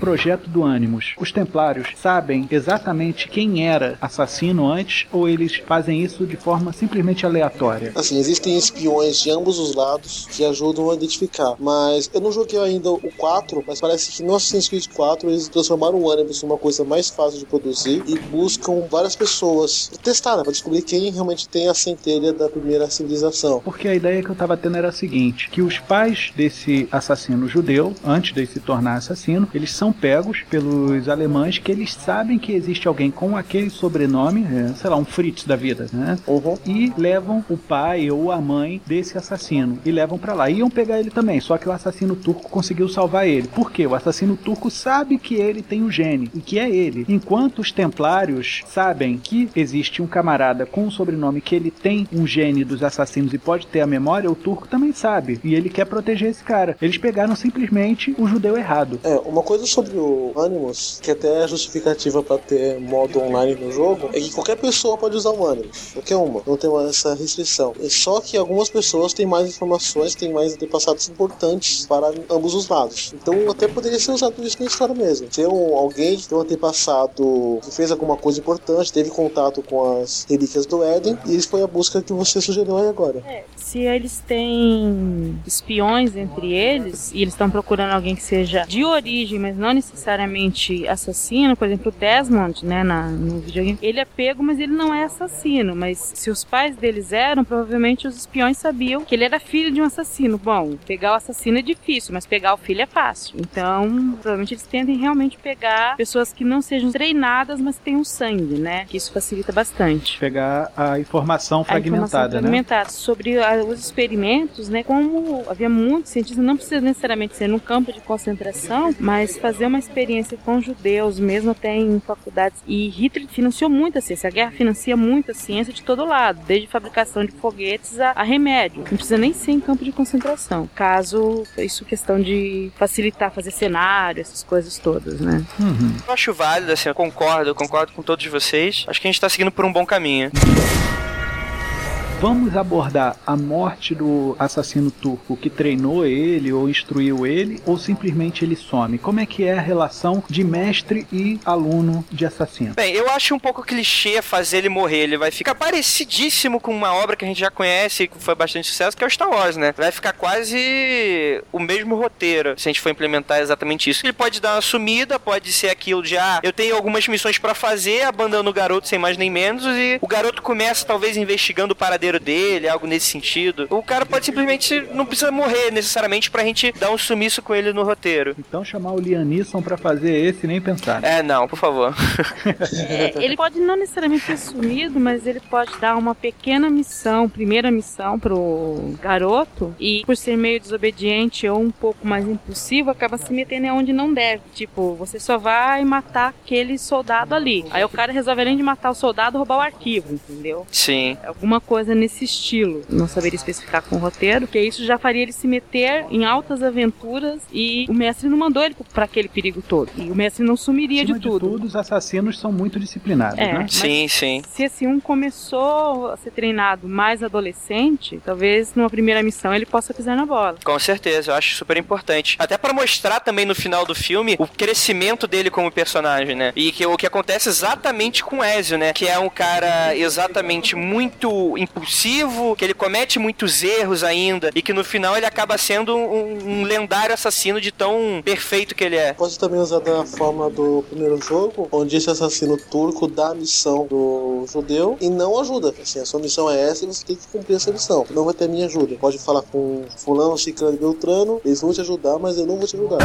projeto do Animus. Os Templários sabem exatamente quem era assassino antes ou eles fazem isso de forma simplesmente aleatória? Assim, existem espiões de ambos os lados que ajudam a identificar. Mas eu não joguei ainda o 4, mas parece que no Assassin's Creed 4 eles transformaram o Animus uma coisa mais fácil de produzir e buscam várias pessoas pra testar, né, para descobrir quem realmente tem a centelha da primeira civilização. Porque a ideia que eu tava tendo era a seguinte, que os pais desse assassino judeu, antes de se tornar assassino, eles são pegos pelos alemães que eles sabem que existe alguém com aquele sobrenome, é, sei lá, um Fritz da vida, né? Uhum. E levam o pai ou a mãe desse assassino e levam para lá. Iam pegar ele também, só que o assassino turco conseguiu salvar ele. Por quê? O assassino turco sabe que ele tem o gene e que é ele. Enquanto os templários sabem que existe um camarada com um sobrenome que ele tem um gene dos assassinos e pode ter a memória, o turco também sabe. E ele quer proteger esse cara. Eles pegaram simplesmente o judeu errado. É, uma coisa sobre o Animus, que até é justificativa para ter modo online no jogo, é que qualquer pessoa pode usar o Animus. Qualquer uma. Não tem essa restrição. É só que algumas pessoas têm mais informações, têm mais antepassados importantes para ambos os lados. Então até poderia ser usado isso na história mesmo. Ter um, alguém tem um antepassado que fez alguma coisa importante, teve contato com as relíquias do Éden, e isso foi a busca que você sugeriu aí agora. É, se eles têm espiões entre eles, e eles estão procurando alguém que seja de origem, mas não necessariamente assassino, por exemplo, o Desmond, né, na, no videogame, ele é pego, mas ele não é assassino. Mas se os pais deles eram, provavelmente os espiões sabiam que ele era filho de um assassino. Bom, pegar o assassino é difícil, mas pegar o filho é fácil. Então, provavelmente eles tendem realmente pegar pessoas que não sejam treinadas, mas tenham sangue, né? Que isso facilita bastante. Pegar a informação fragmentada, a informação né? fragmentada. Sobre a, os experimentos, né? Como havia muitos cientistas, não precisa necessariamente ser num campo de concentração, mas fazer uma experiência com judeus, mesmo até em faculdades. E Hitler financiou muito a ciência. A guerra financia muito a ciência de todo lado, desde fabricação de foguetes a, a remédio. Não precisa nem ser em campo de concentração. Caso isso questão de facilitar fazer cenário, essas coisas todas, né? Uhum. Eu acho válido, assim, eu concordo, eu concordo com todos vocês. Acho que a gente tá seguindo por um bom caminho. Vamos abordar a morte do assassino turco que treinou ele ou instruiu ele, ou simplesmente ele some? Como é que é a relação de mestre e aluno de assassino? Bem, eu acho um pouco clichê fazer ele morrer. Ele vai ficar parecidíssimo com uma obra que a gente já conhece e que foi bastante sucesso, que é o Star Wars, né? Vai ficar quase o mesmo roteiro se a gente for implementar exatamente isso. Ele pode dar uma sumida, pode ser aquilo de, ah, eu tenho algumas missões para fazer, abandono o garoto sem mais nem menos, e o garoto começa talvez investigando o dele, algo nesse sentido. O cara pode simplesmente não precisa morrer necessariamente pra gente dar um sumiço com ele no roteiro. Então chamar o Liam Neeson pra fazer esse nem pensar. É, não, por favor. É, ele pode não necessariamente ter sumido, mas ele pode dar uma pequena missão, primeira missão pro garoto, e por ser meio desobediente ou um pouco mais impulsivo, acaba se metendo onde não deve. Tipo, você só vai matar aquele soldado ali. Aí o cara resolve, além de matar o soldado, roubar o arquivo, entendeu? Sim. Alguma coisa nesse estilo. Não saberia especificar com o roteiro, porque isso já faria ele se meter em altas aventuras e o mestre não mandou ele pra aquele perigo todo. E o mestre não sumiria Acima de tudo. tudo, os assassinos são muito disciplinados, É, né? Sim, sim. Se esse um começou a ser treinado mais adolescente, talvez numa primeira missão ele possa pisar na bola. Com certeza, eu acho super importante. Até pra mostrar também no final do filme o crescimento dele como personagem, né? E que o que acontece exatamente com o Ezio, né? Que é um cara exatamente muito impulsivo, que ele comete muitos erros ainda e que no final ele acaba sendo um, um lendário assassino de tão perfeito que ele é. Pode também usar da forma do primeiro jogo, onde esse assassino turco dá a missão do judeu e não ajuda. Assim, a sua missão é essa e você tem que cumprir essa missão. Não vai ter minha ajuda. Pode falar com fulano, ciclano e beltrano, eles vão te ajudar, mas eu não vou te ajudar.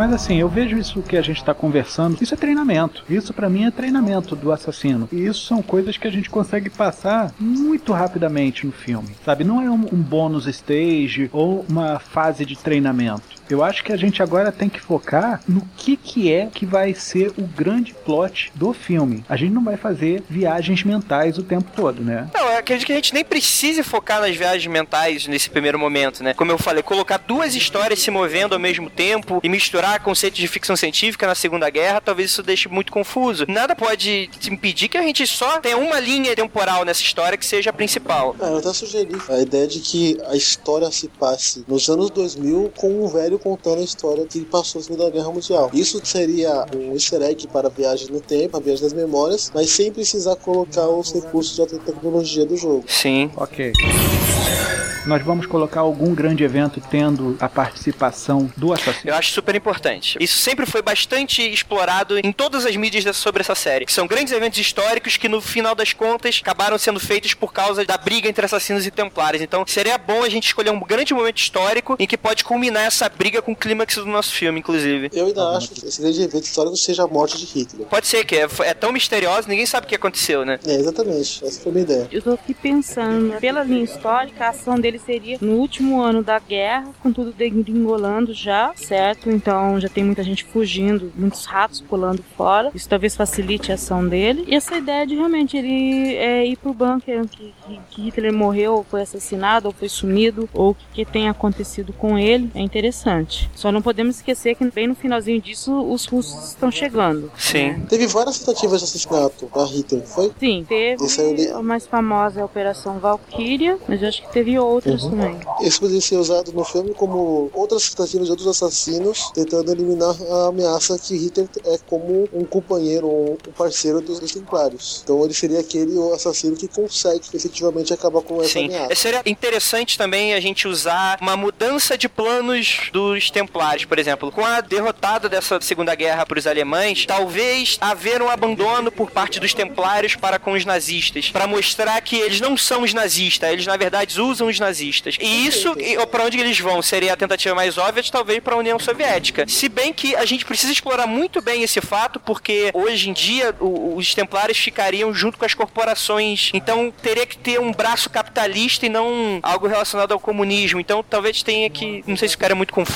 Mas assim, eu vejo isso que a gente está conversando, isso é treinamento. Isso para mim é treinamento do assassino. E isso são coisas que a gente consegue passar muito rapidamente no filme, sabe? Não é um, um bônus stage ou uma fase de treinamento. Eu acho que a gente agora tem que focar no que que é que vai ser o grande plot do filme. A gente não vai fazer viagens mentais o tempo todo, né? Não, eu acredito que a gente nem precise focar nas viagens mentais nesse primeiro momento, né? Como eu falei, colocar duas histórias se movendo ao mesmo tempo e misturar conceitos de ficção científica na Segunda Guerra, talvez isso deixe muito confuso. Nada pode impedir que a gente só tenha uma linha temporal nessa história que seja a principal. É, eu até sugeri a ideia de que a história se passe nos anos 2000 com um velho contando a história que passou na Segunda Guerra Mundial. Isso seria um easter egg para a viagem no tempo, a viagem das memórias, mas sem precisar colocar os recursos de alta tecnologia do jogo. Sim. Ok. Nós vamos colocar algum grande evento tendo a participação do assassino. Eu acho super importante. Isso sempre foi bastante explorado em todas as mídias sobre essa série. Que são grandes eventos históricos que, no final das contas, acabaram sendo feitos por causa da briga entre assassinos e templários. Então, seria bom a gente escolher um grande momento histórico em que pode culminar essa briga com o clímax do nosso filme, inclusive. Eu ainda acho que esse grande evento histórico seja a morte de Hitler. Pode ser que é, é tão misterioso, ninguém sabe o que aconteceu, né? É, exatamente. Essa foi a minha ideia. Eu tô aqui pensando, pela linha histórica, a ação dele seria no último ano da guerra, com tudo degringolando já, certo? Então já tem muita gente fugindo, muitos ratos pulando fora. Isso talvez facilite a ação dele. E essa ideia de realmente ele é, ir pro bunker que, que, que Hitler morreu, ou foi assassinado, ou foi sumido, ou o que, que tenha acontecido com ele, é interessante. Só não podemos esquecer que bem no finalzinho disso, os russos estão chegando. Sim. Teve várias tentativas de assassinato a Hitler, foi? Sim, teve Esse li- a mais famosa é a Operação Valkyria, mas eu acho que teve outras outros Uhum. também. Isso poderia ser usado no filme como outras tentativas de outros assassinos tentando eliminar a ameaça que Hitler é como um companheiro, um um parceiro dos, dos Templários. Então ele seria aquele assassino que consegue efetivamente acabar com essa Sim. ameaça. Seria interessante também a gente usar uma mudança de planos dos Templários, por exemplo. Com a derrotada dessa Segunda Guerra para os alemães, talvez haver um abandono por parte dos Templários para com os nazistas, para mostrar que eles não são os nazistas, eles na verdade usam os nazistas. E isso, para onde eles vão, seria a tentativa mais óbvia talvez para a União Soviética. Se bem que a gente precisa explorar muito bem esse fato, porque hoje em dia o- os Templários ficariam junto com as corporações. Então teria que ter um braço capitalista e não algo relacionado ao comunismo. Então talvez tenha que, não sei se ficaria muito confuso,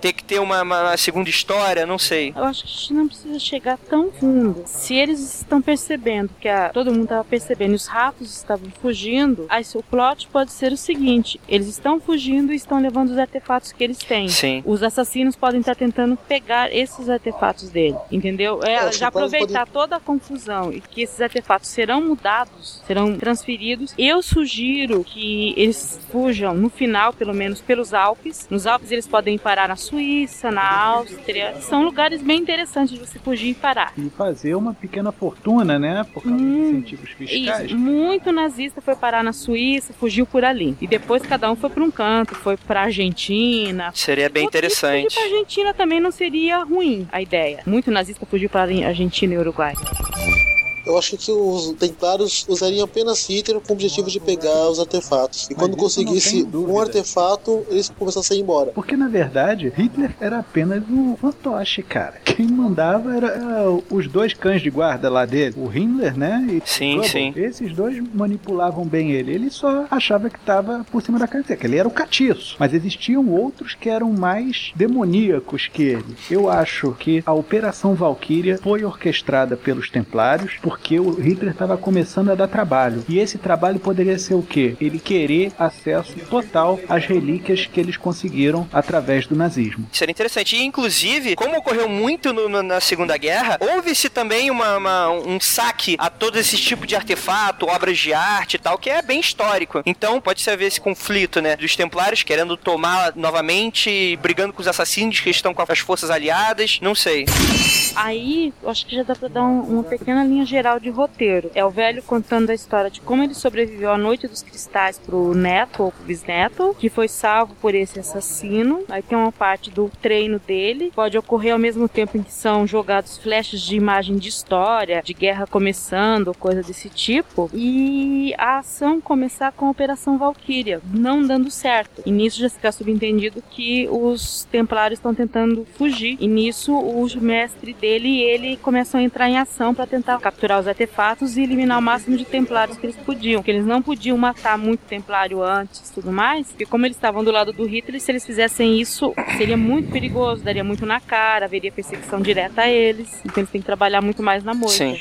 ter que ter uma, uma segunda história, não sei. Eu acho que a gente não precisa chegar tão fundo. Se eles estão percebendo que a- todo mundo estava percebendo e os ratos estavam fugindo, aí o plot pode ser o seguinte: eles estão fugindo e estão levando os artefatos que eles têm. Sim. Os assassinos podem estar tentando pegar esses artefatos dele, entendeu? É, É, já Templários aproveitar toda a confusão e que esses artefatos serão mudados, serão transferidos. Eu sugiro que eles fujam no final, pelo menos pelos Alpes. Nos Alpes eles podem parar na Suíça, na Áustria. São lugares bem interessantes de você fugir e parar. E fazer uma pequena fortuna, né? Por causa Hum, dos incentivos fiscais. Isso, muito nazista foi parar na Suíça, fugiu por ali. E depois cada um foi para um canto, foi pra Argentina. Seria bem Outro interessante. Fugir pra Argentina também não seria ruim a ideia. Muito nazista fugiu para Argentina e Uruguai. Eu acho que os Templários usariam apenas Hitler com o objetivo de pegar os artefatos. E quando conseguisse um artefato, eles começassem a ir embora. Porque na verdade, Hitler era apenas um fantoche, cara. Quem mandava era, era os dois cães de guarda lá dele, o Himmler, né? E Sim, sim. Esses dois manipulavam bem ele. Ele só achava que estava por cima da caneta, que ele era o catiço. Mas existiam outros que eram mais demoníacos que ele. Eu acho que a Operação Valkyria foi orquestrada pelos Templários porque o Hitler estava começando a dar trabalho. E esse trabalho poderia ser o quê? Ele querer acesso total às relíquias que eles conseguiram através do nazismo. Seria interessante. E, inclusive, como ocorreu muito no- no- na Segunda Guerra, houve-se também uma- uma- um saque a todo esse tipo de artefato, obras de arte e tal, que é bem histórico. Então, pode-se haver esse conflito, né? Dos templários querendo tomar novamente, brigando com os assassinos que estão com as forças aliadas. Não sei. Aí, acho que já dá pra dar um- uma pequena linha geral de roteiro. É o velho contando a história de como ele sobreviveu à noite dos cristais pro neto ou pro bisneto, que foi salvo por esse assassino. Aí tem uma parte do treino dele. Pode ocorrer ao mesmo tempo em que são jogados flashes de imagem de história, de guerra começando, coisa desse tipo. E a ação começar com a Operação Valkyria, não dando certo. E nisso já fica subentendido que os templários estão tentando fugir. E nisso o mestre dele e ele começam a entrar em ação para tentar capturar os artefatos e eliminar o máximo de templários que eles podiam. Que eles não podiam matar muito templário antes tudo mais. Porque como eles estavam do lado do Hitler, se eles fizessem isso, seria muito perigoso, daria muito na cara, haveria perseguição direta a eles. Então eles têm que trabalhar muito mais na moita. Sim.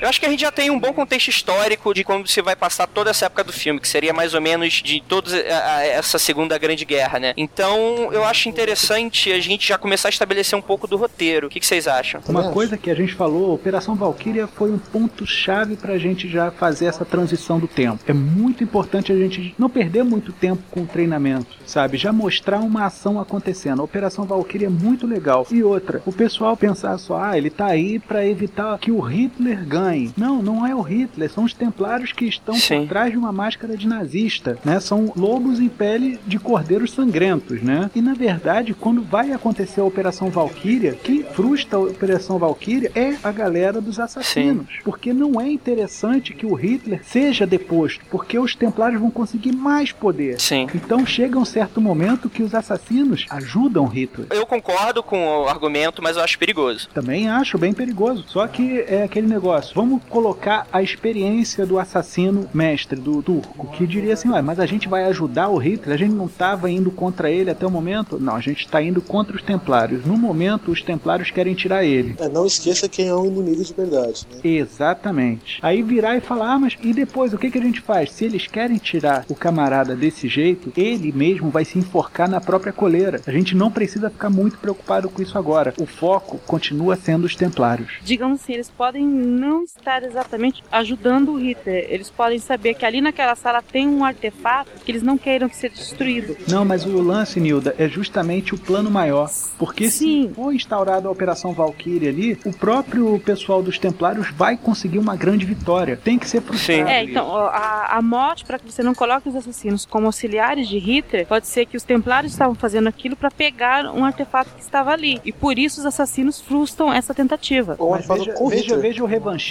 Eu acho que a gente já tem um bom contexto histórico de como se vai passar toda essa época do filme, que seria mais ou menos de toda a- essa Segunda Grande Guerra, né? Então, eu acho interessante a gente já começar a estabelecer um pouco do roteiro. O que, que vocês acham? Uma coisa que a gente falou, Operação Valkyria foi um ponto chave para a gente já fazer essa transição do tempo. É muito importante a gente não perder muito tempo com o treinamento, sabe? Já mostrar uma ação acontecendo. A Operação Valkyria é muito legal. E outra, o pessoal pensar só, ah, ele tá aí para evitar que o Hitler ganhe. Não, não é o Hitler, são os templários que estão Sim. por trás de uma máscara de nazista, né? São lobos em pele de cordeiros sangrentos, né? E na verdade, quando vai acontecer a Operação Valkyria, quem frustra a Operação Valkyria é a galera dos assassinos, porque não é interessante que o Hitler seja deposto, porque os templários vão conseguir mais poder. Sim. Então chega um certo momento que os assassinos ajudam Hitler. Eu concordo com o argumento, mas eu acho perigoso. Também acho bem perigoso. Só que é aquele negócio. Vamos colocar a experiência do assassino mestre, do turco, que diria assim: Ué, mas a gente vai ajudar o Hitler? A gente não estava indo contra ele até o momento? Não, a gente está indo contra os templários. No momento, os templários querem tirar ele. É, não esqueça quem é o inimigo de verdade. Né? Exatamente. Aí virar e falar, ah, mas e depois o que, que a gente faz? Se eles querem tirar o camarada desse jeito, ele mesmo vai se enforcar na própria coleira. A gente não precisa ficar muito preocupado com isso agora. O foco continua sendo os templários. digamos assim, eles podem não estar exatamente ajudando o Hitler. Eles podem saber que ali naquela sala tem um artefato que eles não queiram que seja destruído. Não, mas o lance, Nilda, é justamente o plano maior. Porque Sim. se for instaurada a Operação Valkyrie ali, o próprio pessoal dos Templários vai conseguir uma grande vitória. Tem que ser frustrado. É, isso. então, a, a morte, para que você não coloque os assassinos como auxiliares de Hitler, pode ser que os templários estavam fazendo aquilo para pegar um artefato que estava ali. E por isso os assassinos frustram essa tentativa. Mas veja, veja, veja o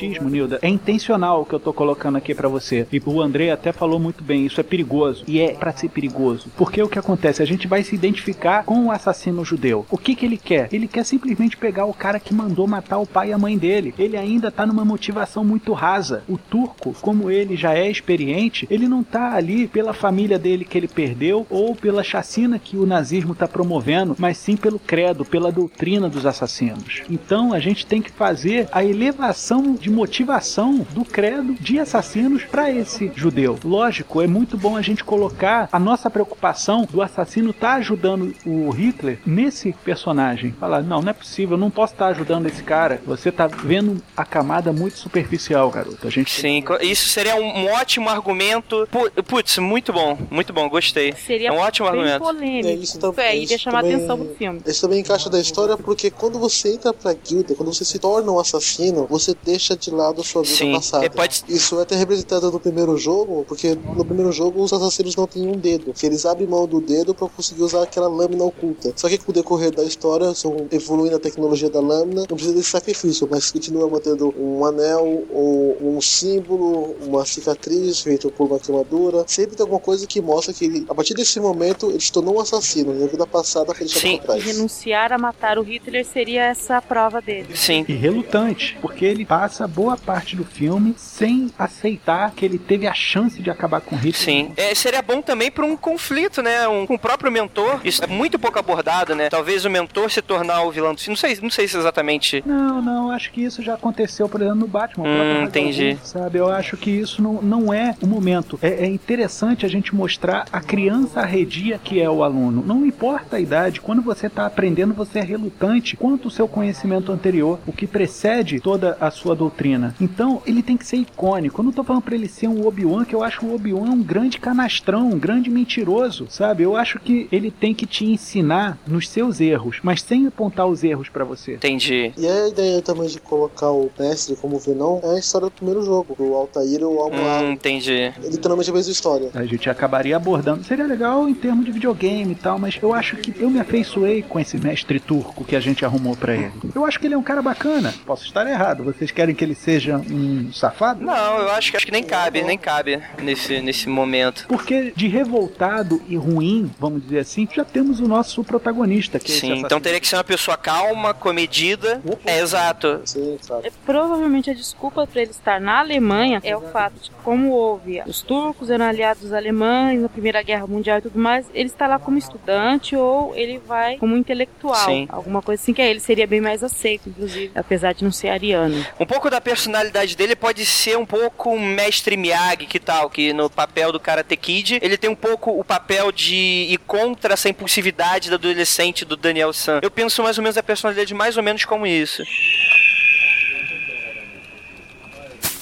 revanchismo, Nilda. É intencional o que eu tô colocando aqui pra você. E o André até falou muito bem, isso é perigoso. E é pra ser perigoso. Porque o que acontece? A gente vai se identificar com o assassino judeu. O que que ele quer? Ele quer simplesmente pegar o cara que mandou matar o pai e a mãe dele. Ele ainda tá numa motivação muito rasa. O turco, como ele já é experiente, ele não tá ali pela família dele que ele perdeu ou pela chacina que o nazismo tá promovendo, mas sim pelo credo, pela doutrina dos assassinos. Então a gente tem que fazer a elevação de motivação do credo de assassinos para esse judeu. Lógico, é muito bom a gente colocar a nossa preocupação do assassino tá ajudando o Hitler nesse personagem. Falar, não, não é possível, eu não posso estar ajudando esse cara. Você tá vendo a camada muito superficial, garoto. A gente Sim, isso seria um, ótimo argumento. Pu- Putz, muito bom, muito bom, gostei. Seria É um ótimo bem argumento. polêmico. É, isso é, iria chamar também- atenção pro filme. Isso também encaixa da história porque quando você entra pra guilda, quando você se torna um assassino, você deixa de lado a sua vida Sim, passada. pode- Isso é até representado no primeiro jogo, porque no primeiro jogo os assassinos não têm um dedo, que eles abrem mão do dedo pra conseguir usar aquela lâmina oculta. Só que com o decorrer da história, são evoluindo a tecnologia da lâmina, não precisa desse sacrifício, mas continua mantendo um anel ou um símbolo, uma cicatriz feita por uma queimadura. Sempre tem alguma coisa que mostra que ele, a partir desse momento ele se tornou um assassino e a vida passada foi deixada Sim. pra trás. Renunciar a matar o Hitler seria essa a prova dele. Sim. e relutante, porque ele passa boa parte do filme sem aceitar que ele teve a chance de acabar com Hitler. Sim. É, seria bom também para um conflito, né? Um, com o próprio mentor. Isso é muito pouco abordado, né? Talvez o mentor se tornar o vilão do filme. Não sei, não sei se exatamente. Não, não, acho que isso já aconteceu, por exemplo, no Batman. Hum, entendi. Ghul, Sabe, eu acho que isso não, não é o momento. É, é interessante a gente mostrar a criança arredia que é o aluno. Não importa a idade, quando você está aprendendo, você é relutante quanto o seu conhecimento anterior, o que precede toda a sua doutrina. Então, ele tem que ser icônico. Eu não tô falando pra ele ser um Obi-Wan, que eu acho o Obi-Wan um grande canastrão, um grande mentiroso, sabe? Eu acho que ele tem que te ensinar nos seus erros, mas sem apontar os erros pra você. Entendi. E a ideia também de colocar o mestre como Venom é a história do primeiro jogo, do Altair ou Almoar. Hum, entendi. É literalmente a mesma história. A gente acabaria abordando. Seria legal em termos de videogame e tal, mas eu acho que eu me afeiçoei com esse mestre turco que a gente arrumou pra ele. Eu acho que ele é um cara bacana. Posso estar errado. Vocês querem que ele seja um safado? Não, eu acho que acho que nem cabe, nem cabe nesse, nesse momento. Porque de revoltado e ruim, vamos dizer assim, já temos o nosso protagonista. Que é Sim, então assassino. teria que ser uma pessoa calma, comedida. É exato. Sim? É, Provavelmente a desculpa para ele estar na Alemanha é o fato de que, como houve os turcos eram aliados dos alemães na Primeira Guerra Mundial e tudo mais, ele está lá como estudante ou ele vai como intelectual. Sim. Alguma coisa assim que aí ele seria bem mais aceito, inclusive, apesar de não ser ariano. Um pouco da personalidade dele pode ser um pouco um mestre Miyagi, que tal? Que no papel do Karate Kid, ele tem um pouco o papel de ir contra essa impulsividade do adolescente do Daniel San. Eu penso mais ou menos a personalidade mais ou menos como isso.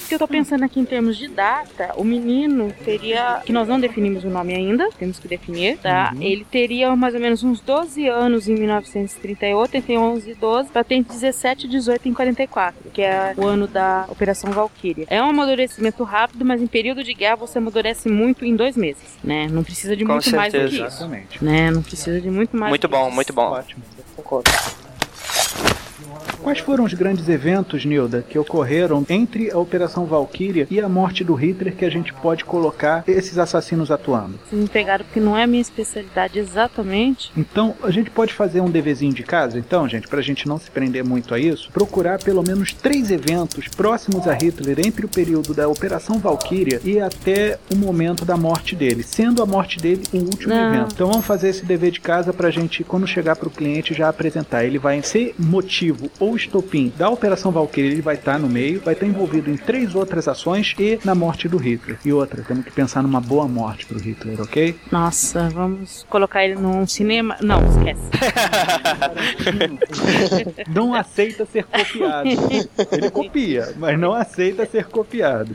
O que eu tô pensando aqui em termos de data, o menino teria, que nós não definimos o nome ainda, temos que definir, tá? Ele teria mais ou menos uns 12 anos em 1938, entre 11 e 12, pra ter entre 17 e 18 em 44, que é o ano da Operação Valkyria. É um amadurecimento rápido, mas em período de guerra você amadurece muito em dois meses, né? Não precisa de Com muito mais do que certeza. isso, Exatamente. né? Não precisa de muito mais Muito do que bom, isso. muito bom. Ótimo. Concordo. Quais foram os grandes eventos, Nilda, que ocorreram entre a Operação Valkyria e a morte do Hitler que a gente pode colocar esses assassinos atuando? Vocês me pegaram porque não é a minha especialidade exatamente. Então, a gente pode fazer um deverzinho de casa, então, gente, pra gente não se prender muito a isso, procurar pelo menos três eventos próximos a Hitler entre o período da Operação Valkyria e até o momento da morte dele, sendo a morte dele o último Não. evento. Então, vamos fazer esse dever de casa pra gente, quando chegar pro cliente, já apresentar. Ele vai ser motivo motivo ou estopim da Operação Valkyrie, ele vai estar no meio, vai estar envolvido em três outras ações e na morte do Hitler. E outra, temos que pensar numa boa morte pro Hitler, ok? Nossa, vamos colocar ele num cinema. Não, esquece. não aceita ser copiado. Ele copia, mas não aceita ser copiado.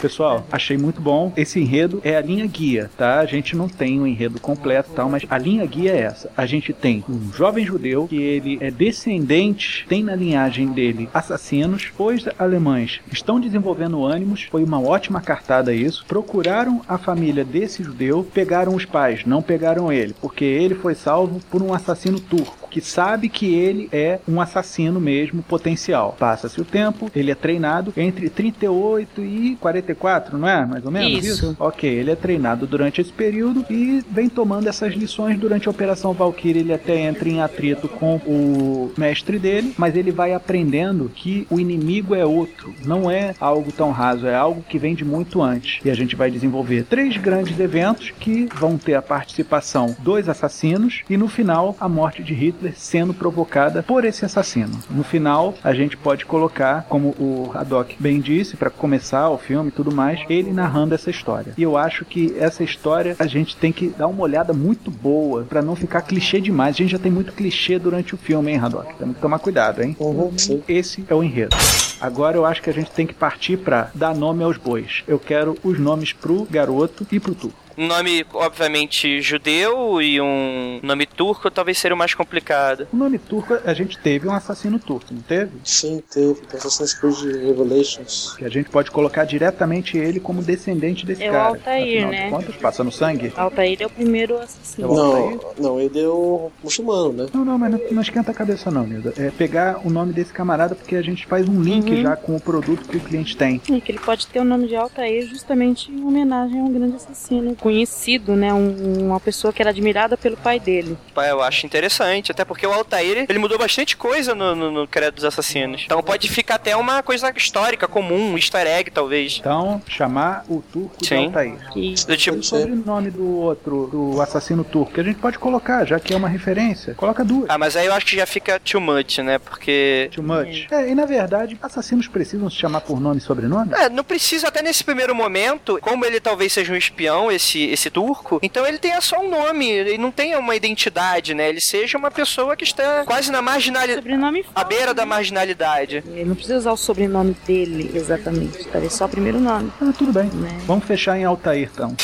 Pessoal, achei muito bom. Esse enredo é a linha guia, tá? A gente não tem o um enredo completo tal, mas a linha guia é essa. A gente tem um jovem judeu que ele é descendente, tem na linhagem dele assassinos. Os alemães estão desenvolvendo ânimos, foi uma ótima cartada isso. Procuraram a família desse judeu, pegaram os pais, não pegaram ele, porque ele foi salvo por um assassino turco que sabe que ele é um assassino mesmo potencial. Passa-se o tempo, ele é treinado entre 38 e 44, não é? Mais ou menos isso. isso? Ok, ele é treinado durante esse período e vem tomando essas lições durante a Operação Valkyrie. Ele até entra em atrito com o mestre dele, mas ele vai aprendendo que o inimigo é outro, não é algo tão raso, é algo que vem de muito antes. E a gente vai desenvolver três grandes eventos que vão ter a participação dos assassinos e no final a morte de Hitler sendo provocada por esse assassino. No final, a gente pode colocar, como o Haddock bem disse, para começar o filme e tudo mais, ele narrando essa história. E eu acho que essa história a gente tem que dar uma olhada muito boa para não ficar clichê demais. A gente já tem muito clichê durante o filme, hein, Haddock? Temos que tomar cuidado, hein? Uhum, esse é o enredo. Agora eu acho que a gente tem que partir para dar nome aos bois. Eu quero os nomes pro garoto e pro tu nome, obviamente, judeu e um nome turco talvez seria o mais complicado. O nome turco, a gente teve um assassino turco, não teve? Sim, teve. Assassin's Creed Revelations. Que a gente pode colocar diretamente ele como descendente desse é cara. É o Altair, né? Quantos passa no sangue? Altair é o primeiro assassino. Não, não, ele é o muçulmano, né? Não, não, mas não, não esquenta a cabeça não, Nilda. É pegar o nome desse camarada porque a gente faz um link uhum. já com o produto que o cliente tem. É que ele pode ter o nome de Altair justamente em homenagem a um grande assassino conhecido, né? Um, uma pessoa que era admirada pelo pai dele. Eu acho interessante, até porque o Altair, ele mudou bastante coisa no, no, no Credo dos Assassinos. Então pode ficar até uma coisa histórica, comum, um easter egg, talvez. Então, chamar o turco Sim. de Altair. E... Do tipo... O sobrenome do outro, do assassino turco, que a gente pode colocar, já que é uma referência. Coloca duas. Ah, mas aí eu acho que já fica too much, né? Porque... Too much. É, é e na verdade, assassinos precisam se chamar por nome e sobrenome? É, não precisa até nesse primeiro momento, como ele talvez seja um espião, esse, esse turco, então ele tenha só um nome, ele não tenha uma identidade, né? Ele seja uma pessoa que está quase na marginalidade. Sobrenome à beira né? da marginalidade. Ele não precisa usar o sobrenome dele exatamente, talvez só o primeiro nome. Ah, tudo bem. Né? Vamos fechar em Altair, então.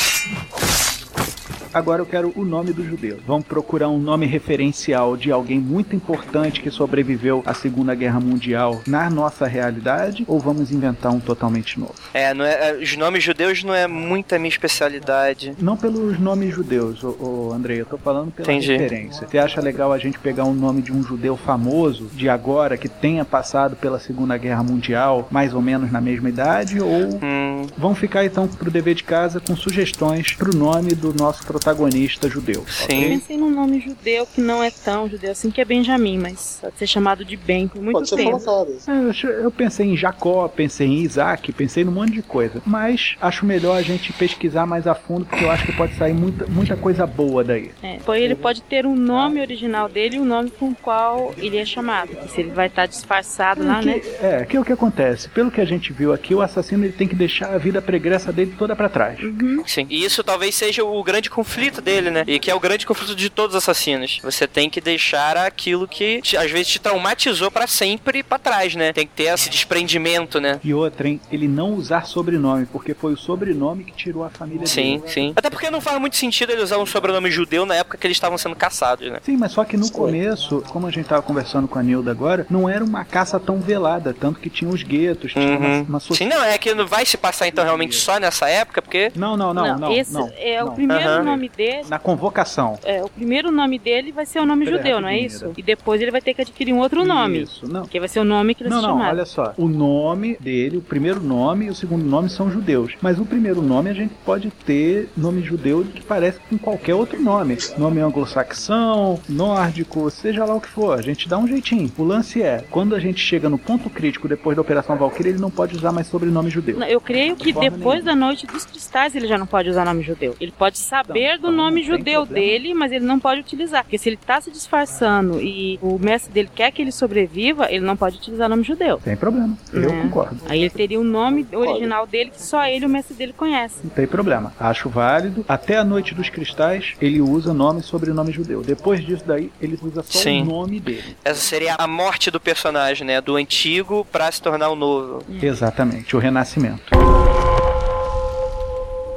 Agora eu quero o nome do judeu. Vamos procurar um nome referencial de alguém muito importante que sobreviveu à Segunda Guerra Mundial na nossa realidade ou vamos inventar um totalmente novo? É, não é, é os nomes judeus não é muita minha especialidade. Não pelos nomes judeus, ô, ô Andrei, eu tô falando pela Entendi. referência. Você acha legal a gente pegar um nome de um judeu famoso de agora que tenha passado pela Segunda Guerra Mundial, mais ou menos na mesma idade ou hum. vamos ficar então pro dever de casa com sugestões pro nome do nosso protagonista protagonista judeu. Sim. Eu pensei num nome judeu que não é tão judeu assim, que é Benjamin, mas pode ser chamado de Ben por muito pode tempo. É, eu pensei em Jacó, pensei em Isaac, pensei num monte de coisa. Mas acho melhor a gente pesquisar mais a fundo, porque eu acho que pode sair muita, muita coisa boa daí. É, pois ele pode ter um nome original dele e o um nome com o qual ele é chamado. Se ele vai estar disfarçado é, lá, que, né? É, que é o que acontece. Pelo que a gente viu aqui, o assassino ele tem que deixar a vida pregressa dele toda para trás. Uhum. Sim. E isso talvez seja o grande conflito conflito dele, né? E que é o grande conflito de todos os assassinos. Você tem que deixar aquilo que te, às vezes te traumatizou para sempre para trás, né? Tem que ter esse desprendimento, né? E outra, hein? Ele não usar sobrenome, porque foi o sobrenome que tirou a família sim, dele. Sim, sim. Até porque não faz muito sentido ele usar um sobrenome judeu na época que eles estavam sendo caçados, né? Sim, mas só que no começo, como a gente tava conversando com a Nilda agora, não era uma caça tão velada, tanto que tinha os guetos, tinha uhum. uma, uma Sim, não, é que não vai se passar então realmente só nessa época, porque... Não, não, não, não. não esse não, é não. o primeiro uhum. Nome dele. Na convocação. É, o primeiro nome dele vai ser o nome Pera judeu, não é isso? E depois ele vai ter que adquirir um outro nome. Isso, não. Que vai ser o nome que ele Não, se não, chamar. olha só. O nome dele, o primeiro nome e o segundo nome são judeus. Mas o primeiro nome a gente pode ter nome judeu que parece com qualquer outro nome. Nome anglo-saxão, nórdico, seja lá o que for. A gente dá um jeitinho. O lance é, quando a gente chega no ponto crítico depois da Operação Valkyrie, ele não pode usar mais sobrenome judeu. Não, Eu creio que forma depois nenhuma. da Noite dos Cristais ele já não pode usar nome judeu. Ele pode saber saber do Então, nome tem judeu problema. dele, mas ele não pode utilizar. Porque se ele tá se disfarçando e o mestre dele quer que ele sobreviva, ele não pode utilizar o nome judeu. Sem problema. Eu É. concordo. Aí ele teria o nome original dele que só ele e o mestre dele conhecem. Não tem problema. Acho válido. Até a Noite dos Cristais, ele usa nome e sobrenome judeu. Depois disso daí, ele usa só Sim. o nome dele. Essa seria a morte do personagem, né? Do antigo pra se tornar o novo. Exatamente, o renascimento.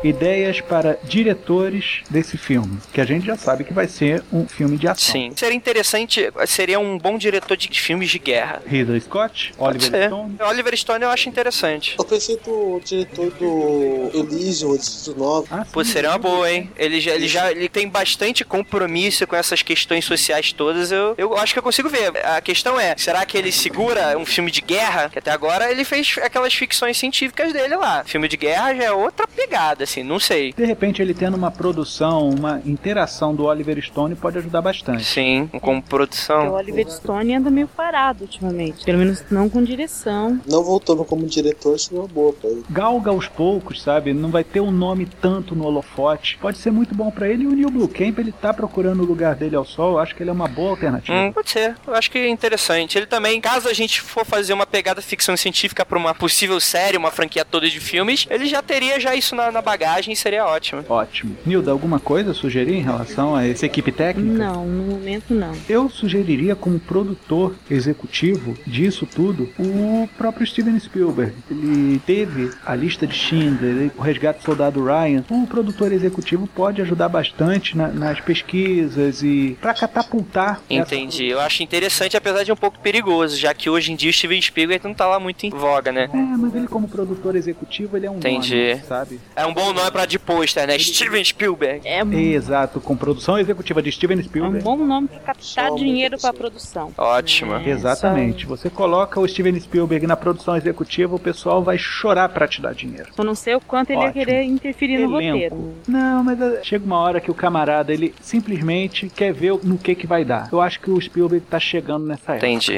Ideias para diretores desse filme, que a gente já sabe que vai ser um filme de ação. Sim. Seria interessante, seria um bom diretor de filmes de guerra. Ridley Scott, Pode Oliver ser. Stone. Oliver Stone eu acho interessante. Eu pensei no diretor do Elysium, Distrito 9. Ah, sim, Pô, seria uma boa, hein? Ele já, ele já ele tem bastante compromisso com essas questões sociais todas. Eu, eu acho que eu consigo ver. A questão é, será que ele segura um filme de guerra? Que até agora ele fez aquelas ficções científicas dele lá. Filme de guerra já é outra pegada, assim, não sei. De repente ele tendo uma produção, uma interação do Oliver Stone pode ajudar bastante. Sim, com Porque o produção. Oliver Stone anda meio parado ultimamente. Pelo menos não com direção. Não voltando como diretor seria uma boa pra ele. Galga aos poucos, sabe? Não vai ter um nome tanto no holofote. Pode ser muito bom pra ele e o Neil Blue Camp, ele tá procurando o lugar dele ao sol. Eu acho que ele é uma boa alternativa. Hum, pode ser. Eu acho que é interessante. Ele também, caso a gente for fazer uma pegada ficção científica pra uma possível série, uma franquia toda de filmes, ele já teria já isso na, na bagagem e seria ótimo. Ótimo. Nilda, alguma coisa a sugerir em relação a essa equipe técnica? Não, no momento não. Eu sugeriria como produtor executivo disso tudo o próprio Steven Spielberg. Ele teve a lista de Schindler, o Resgate do Soldado Ryan. Um produtor executivo pode ajudar bastante na- nas pesquisas e para catapultar. essa- Entendi. Eu acho interessante, apesar de um pouco perigoso, já que hoje em dia o Steven Spielberg não tá lá muito em voga, né? É, mas ele como produtor executivo ele é um Entendi. nome, sabe? É um bom nome pra de pôster, né? Steven Spielberg. É, Exato, com produção executiva de Steven é um Spielberg. bom nome pra captar Só dinheiro pra produção. Ótimo. É, Exatamente. Você coloca o Steven Spielberg na produção executiva, o pessoal vai chorar pra te dar dinheiro. Só não sei o quanto ele ia Ótimo. querer interferir no Elenco. roteiro. Não, mas eh, chega uma hora que o camarada, ele simplesmente quer ver no que que vai dar. Eu acho que o Spielberg tá chegando nessa época. Entendi.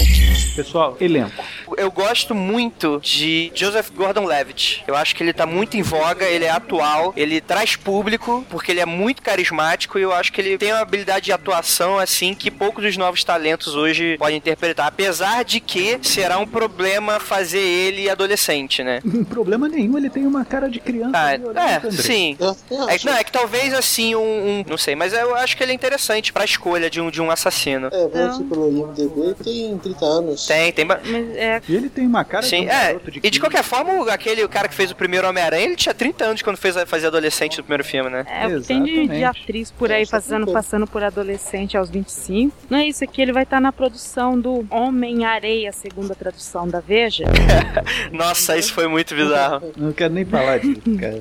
Pessoal, elenco. Eu gosto muito de Joseph Gordon-Levitt. Eu acho que ele tá muito em voga, ele é atual, ele traz público, porque ele é muito carismático e eu acho que ele tem uma habilidade de atuação assim que poucos dos novos talentos hoje podem interpretar. Apesar de que será um problema fazer ele adolescente, né? Problema nenhum, ele tem uma cara de criança. Ah, é, sim. Eu, eu É, não, é que talvez assim um, um- Não sei, mas eu acho que ele é interessante pra escolha de um, de um assassino. É, vendo aqui pelo IMDB, tem 30 anos. Tem, tem. Mas é, E ele tem uma cara Sim, de um é. garoto de E de 15. qualquer forma, aquele o cara que fez o primeiro Homem-Aranha, ele tinha 30 anos quando fez, fazia adolescente no primeiro filme, né? é o que tem de, de atriz por aí É, passando, tem passando por adolescente aos 25. Não é isso aqui, ele vai estar na produção do Homem-Areia, segundo a tradução da Veja. Nossa, isso foi muito bizarro. Não quero nem falar disso, cara.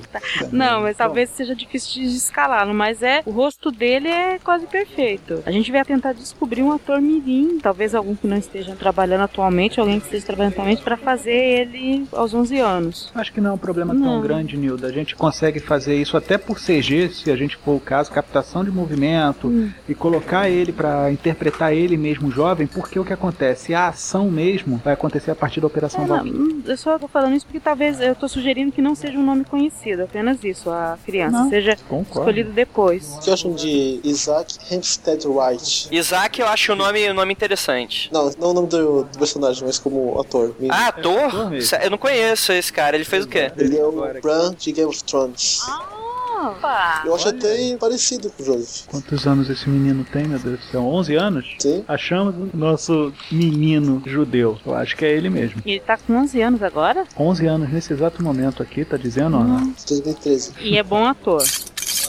Não, mas talvez seja difícil de escalá-lo, mas é, o rosto dele é quase perfeito. A gente vai tentar descobrir um ator mirim, talvez algum que não esteja trabalhando atualmente, alguém que esteja trabalhando atualmente, pra fazer ele aos 11 anos. Acho que não é um problema tão Não. grande, Nilda. A gente consegue fazer isso até por CG, se a gente for o caso, captação de movimento Hum. e colocar ele pra interpretar ele mesmo jovem, porque o que acontece? A ação mesmo vai acontecer a partir da Operação É, Valkyrie. hum, eu só tô falando isso porque talvez eu tô sugerindo que não seja um nome conhecido, apenas isso, a criança, Não, seja Concordo. escolhido depois. O que acham de Isaac Hempstead Wright? Isaac, eu acho o nome, o nome interessante. Não, não o nome do, do personagem, mas como ator. mesmo. Ah, ator ator? mesmo. Sé- Eu não conheço esse cara. Ele fez o quê? Ele é o. Bran de Game of Thrones. Opa! Eu acho até parecido com o Joseph. Quantos anos esse menino tem, meu Deus do céu? 11 anos? Sim. Achamos o nosso menino judeu. Eu acho que é ele mesmo. E ele tá com 11 anos agora 11 anos nesse exato momento aqui, tá dizendo? ou não? 2013. e é bom ator.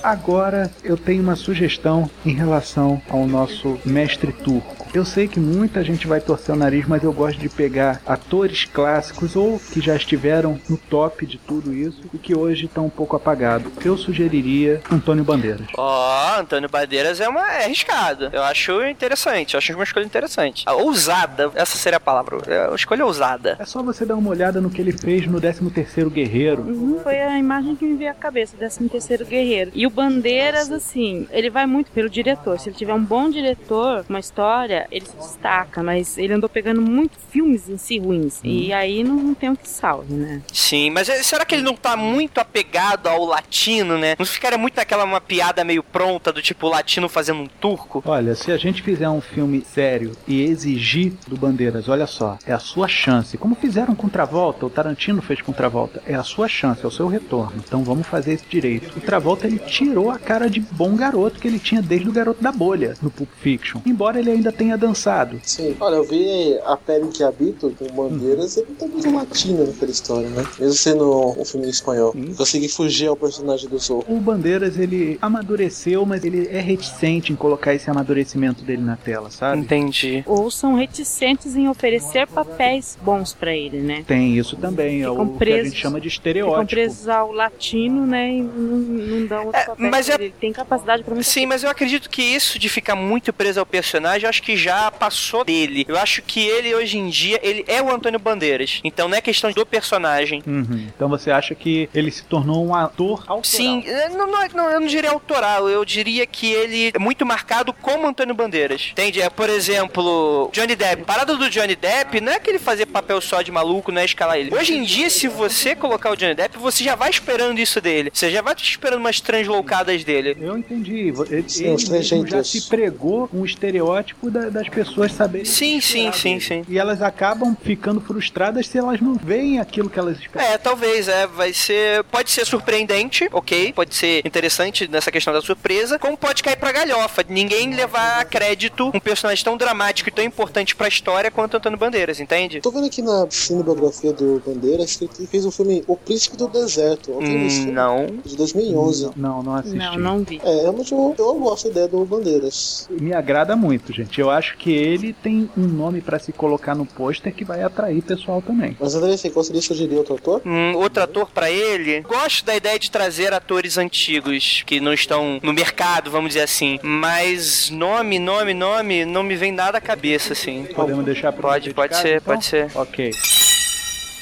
Agora eu tenho uma sugestão em relação ao nosso mestre turco. Eu sei que muita gente vai torcer o nariz, mas eu gosto de pegar atores clássicos ou que já estiveram no top de tudo isso e que hoje estão um pouco apagados. Eu sugeriria Antônio Bandeiras. Ó, Antônio Bandeiras é uma é arriscado. Eu acho interessante. Eu acho uma escolha interessante. Ah, ousada, essa seria a palavra. É uma escolha ousada. É só você dar uma olhada no que ele fez no 13º Guerreiro. Uhum, foi a imagem que me veio à cabeça, 13 terceiro guerreiro. E o Bandeiras, assim, ele vai muito pelo diretor. Se ele tiver um bom diretor, uma história, ele se destaca, mas ele andou pegando muito filmes em si ruins. E aí não, não tem o que salve, né? Sim, mas é- será que ele não tá muito apegado ao latino, né? Não ficaria muito naquela uma piada meio pronta do tipo o latino fazendo um turco? Olha, se a gente fizer um filme sério e exigir do Bandeiras, olha só, é a sua chance. Como fizeram com Travolta, o Tarantino fez com Travolta, é a sua chance, é o seu retorno. Então vamos fazer esse direito. O Travolta ele tirou a cara de bom garoto que ele tinha desde o Garoto da Bolha no Pulp Fiction. Embora ele ainda tenha dançado. Sim. Olha, eu vi A Pele que Habito com Bandeiras, ele tem coisa latina naquela história, né? Mesmo sendo um filme em espanhol. Consegui fugir ao personagem do Zorro. O Bandeiras ele amadureceu, mas ele é reticente em colocar esse amadurecimento dele na tela, sabe? Entendi. Ou são reticentes em oferecer papéis bons pra ele, né? Tem isso também, é Ficam o que a gente chama de Ficam estereótipo. presos ao latino, né? E não, não dão outros É, papéis mas é- ele. Tem capacidade pra muita Sim, mas eu acredito que isso de ficar muito preso ao personagem, eu acho que já passou dele. Eu acho que ele hoje em dia, ele é o Antônio Bandeiras. Então não é questão do personagem. Uhum. Então você acha que ele se tornou um ator autoral? Sim, eh, não, não, é- não, eu não diria autoral, eu diria que ele é muito marcado como Antônio Bandeiras. Entende? É, por exemplo, Johnny Depp. Parada do Johnny Depp não é que ele fazer papel só de maluco, não é escalar ele. Hoje em dia, se você colocar o Johnny Depp, você já vai esperando isso dele. Você já vai esperando umas transloucadas dele. Eu entendi. Ele, Sim, ele já se pregou um estereótipo da- das pessoas saberem. Sim, sim, sim, sim. E elas acabam ficando frustradas se elas não veem aquilo que elas esperam. É, talvez, é, vai ser, pode ser surpreendente, ok, pode ser interessante nessa questão da surpresa, como pode cair pra galhofa, ninguém levar a crédito um personagem tão dramático e tão importante pra história quanto Antônio Bandeiras, entende? Tô vendo aqui na cinebiografia do Bandeiras que ele fez o filme O Príncipe do Deserto. Hum, filme não. De 2011. Não, não assisti. Não, não vi. É, eu, eu gosto da ideia do Bandeiras. Me agrada muito, gente. Eu acho que ele tem um nome pra se colocar no pôster que vai atrair pessoal também. Mas André, você gostaria de sugerir outro ator? Hum, outro ator pra ele. Gosto da ideia de trazer atores antigos que não estão no mercado, vamos dizer assim. Mas nome, nome, nome, não me vem nada à cabeça, assim. Podemos deixar pra Pode, de pode ser, então? pode ser. Ok.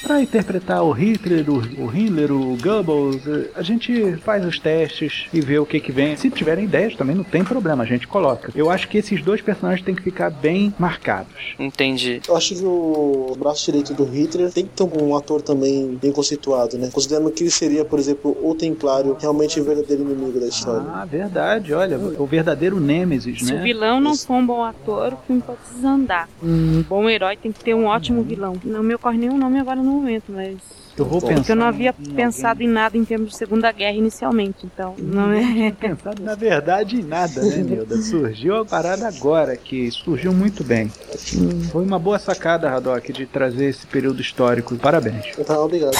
Pra interpretar o Hitler, o, o Himmler, o Goebbels, eh, a gente faz os testes e vê o que que vem. Se tiverem ideias também não tem problema, a gente coloca. Eu acho que esses dois personagens têm que ficar bem marcados. Entendi. Eu acho que o braço direito do Hitler tem que ter um ator também bem conceituado, né? Considerando que ele seria, por exemplo, o Templário, realmente o verdadeiro inimigo da história. Ah, verdade, olha, o verdadeiro Nêmesis, Se o né? vilão não for um bom ator, o filme pode desandar. Um bom herói tem que ter um ótimo vilão. Não me ocorre nenhum nome agora no momento, mas. Eu vou Porque pensar. eu não havia em pensado em nada em termos de Segunda Guerra inicialmente, então não é. pensado na verdade em nada, né, Nilda? Surgiu a parada agora, que surgiu muito bem. Foi uma boa sacada, Haddock, de trazer esse período histórico. Parabéns. Obrigado.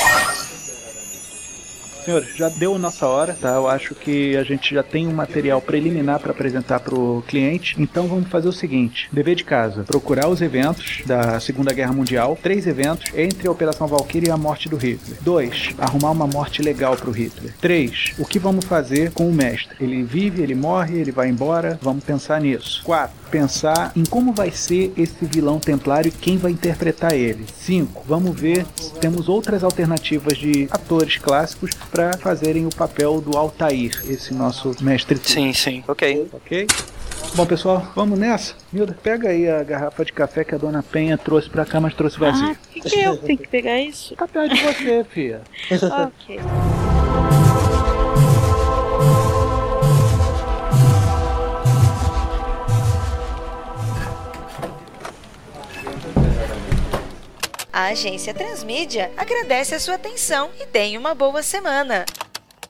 Senhores, já deu nossa hora, tá? Eu acho que a gente já tem um material preliminar para apresentar pro cliente. Então vamos fazer o seguinte: dever de casa, procurar os eventos da Segunda Guerra Mundial, três eventos entre a Operação Valkyrie e a morte do Hitler. Dois, arrumar uma morte legal pro Hitler. Três, o que vamos fazer com o mestre? Ele vive, ele morre, ele vai embora. Vamos pensar nisso. Quatro, pensar em como vai ser esse vilão templário e quem vai interpretar ele. 5. Vamos ver se temos outras alternativas de atores clássicos para fazerem o papel do Altair, esse nosso mestre. Sim, sim. Ok. Ok? Bom, pessoal, vamos nessa? Nilda, pega aí a garrafa de café que a dona Penha trouxe pra cá, mas trouxe vazia. Ah, que, que eu tenho que pegar isso? Tá perto de você, filha. ok. A agência Transmídia agradece a sua atenção e tenha uma boa semana.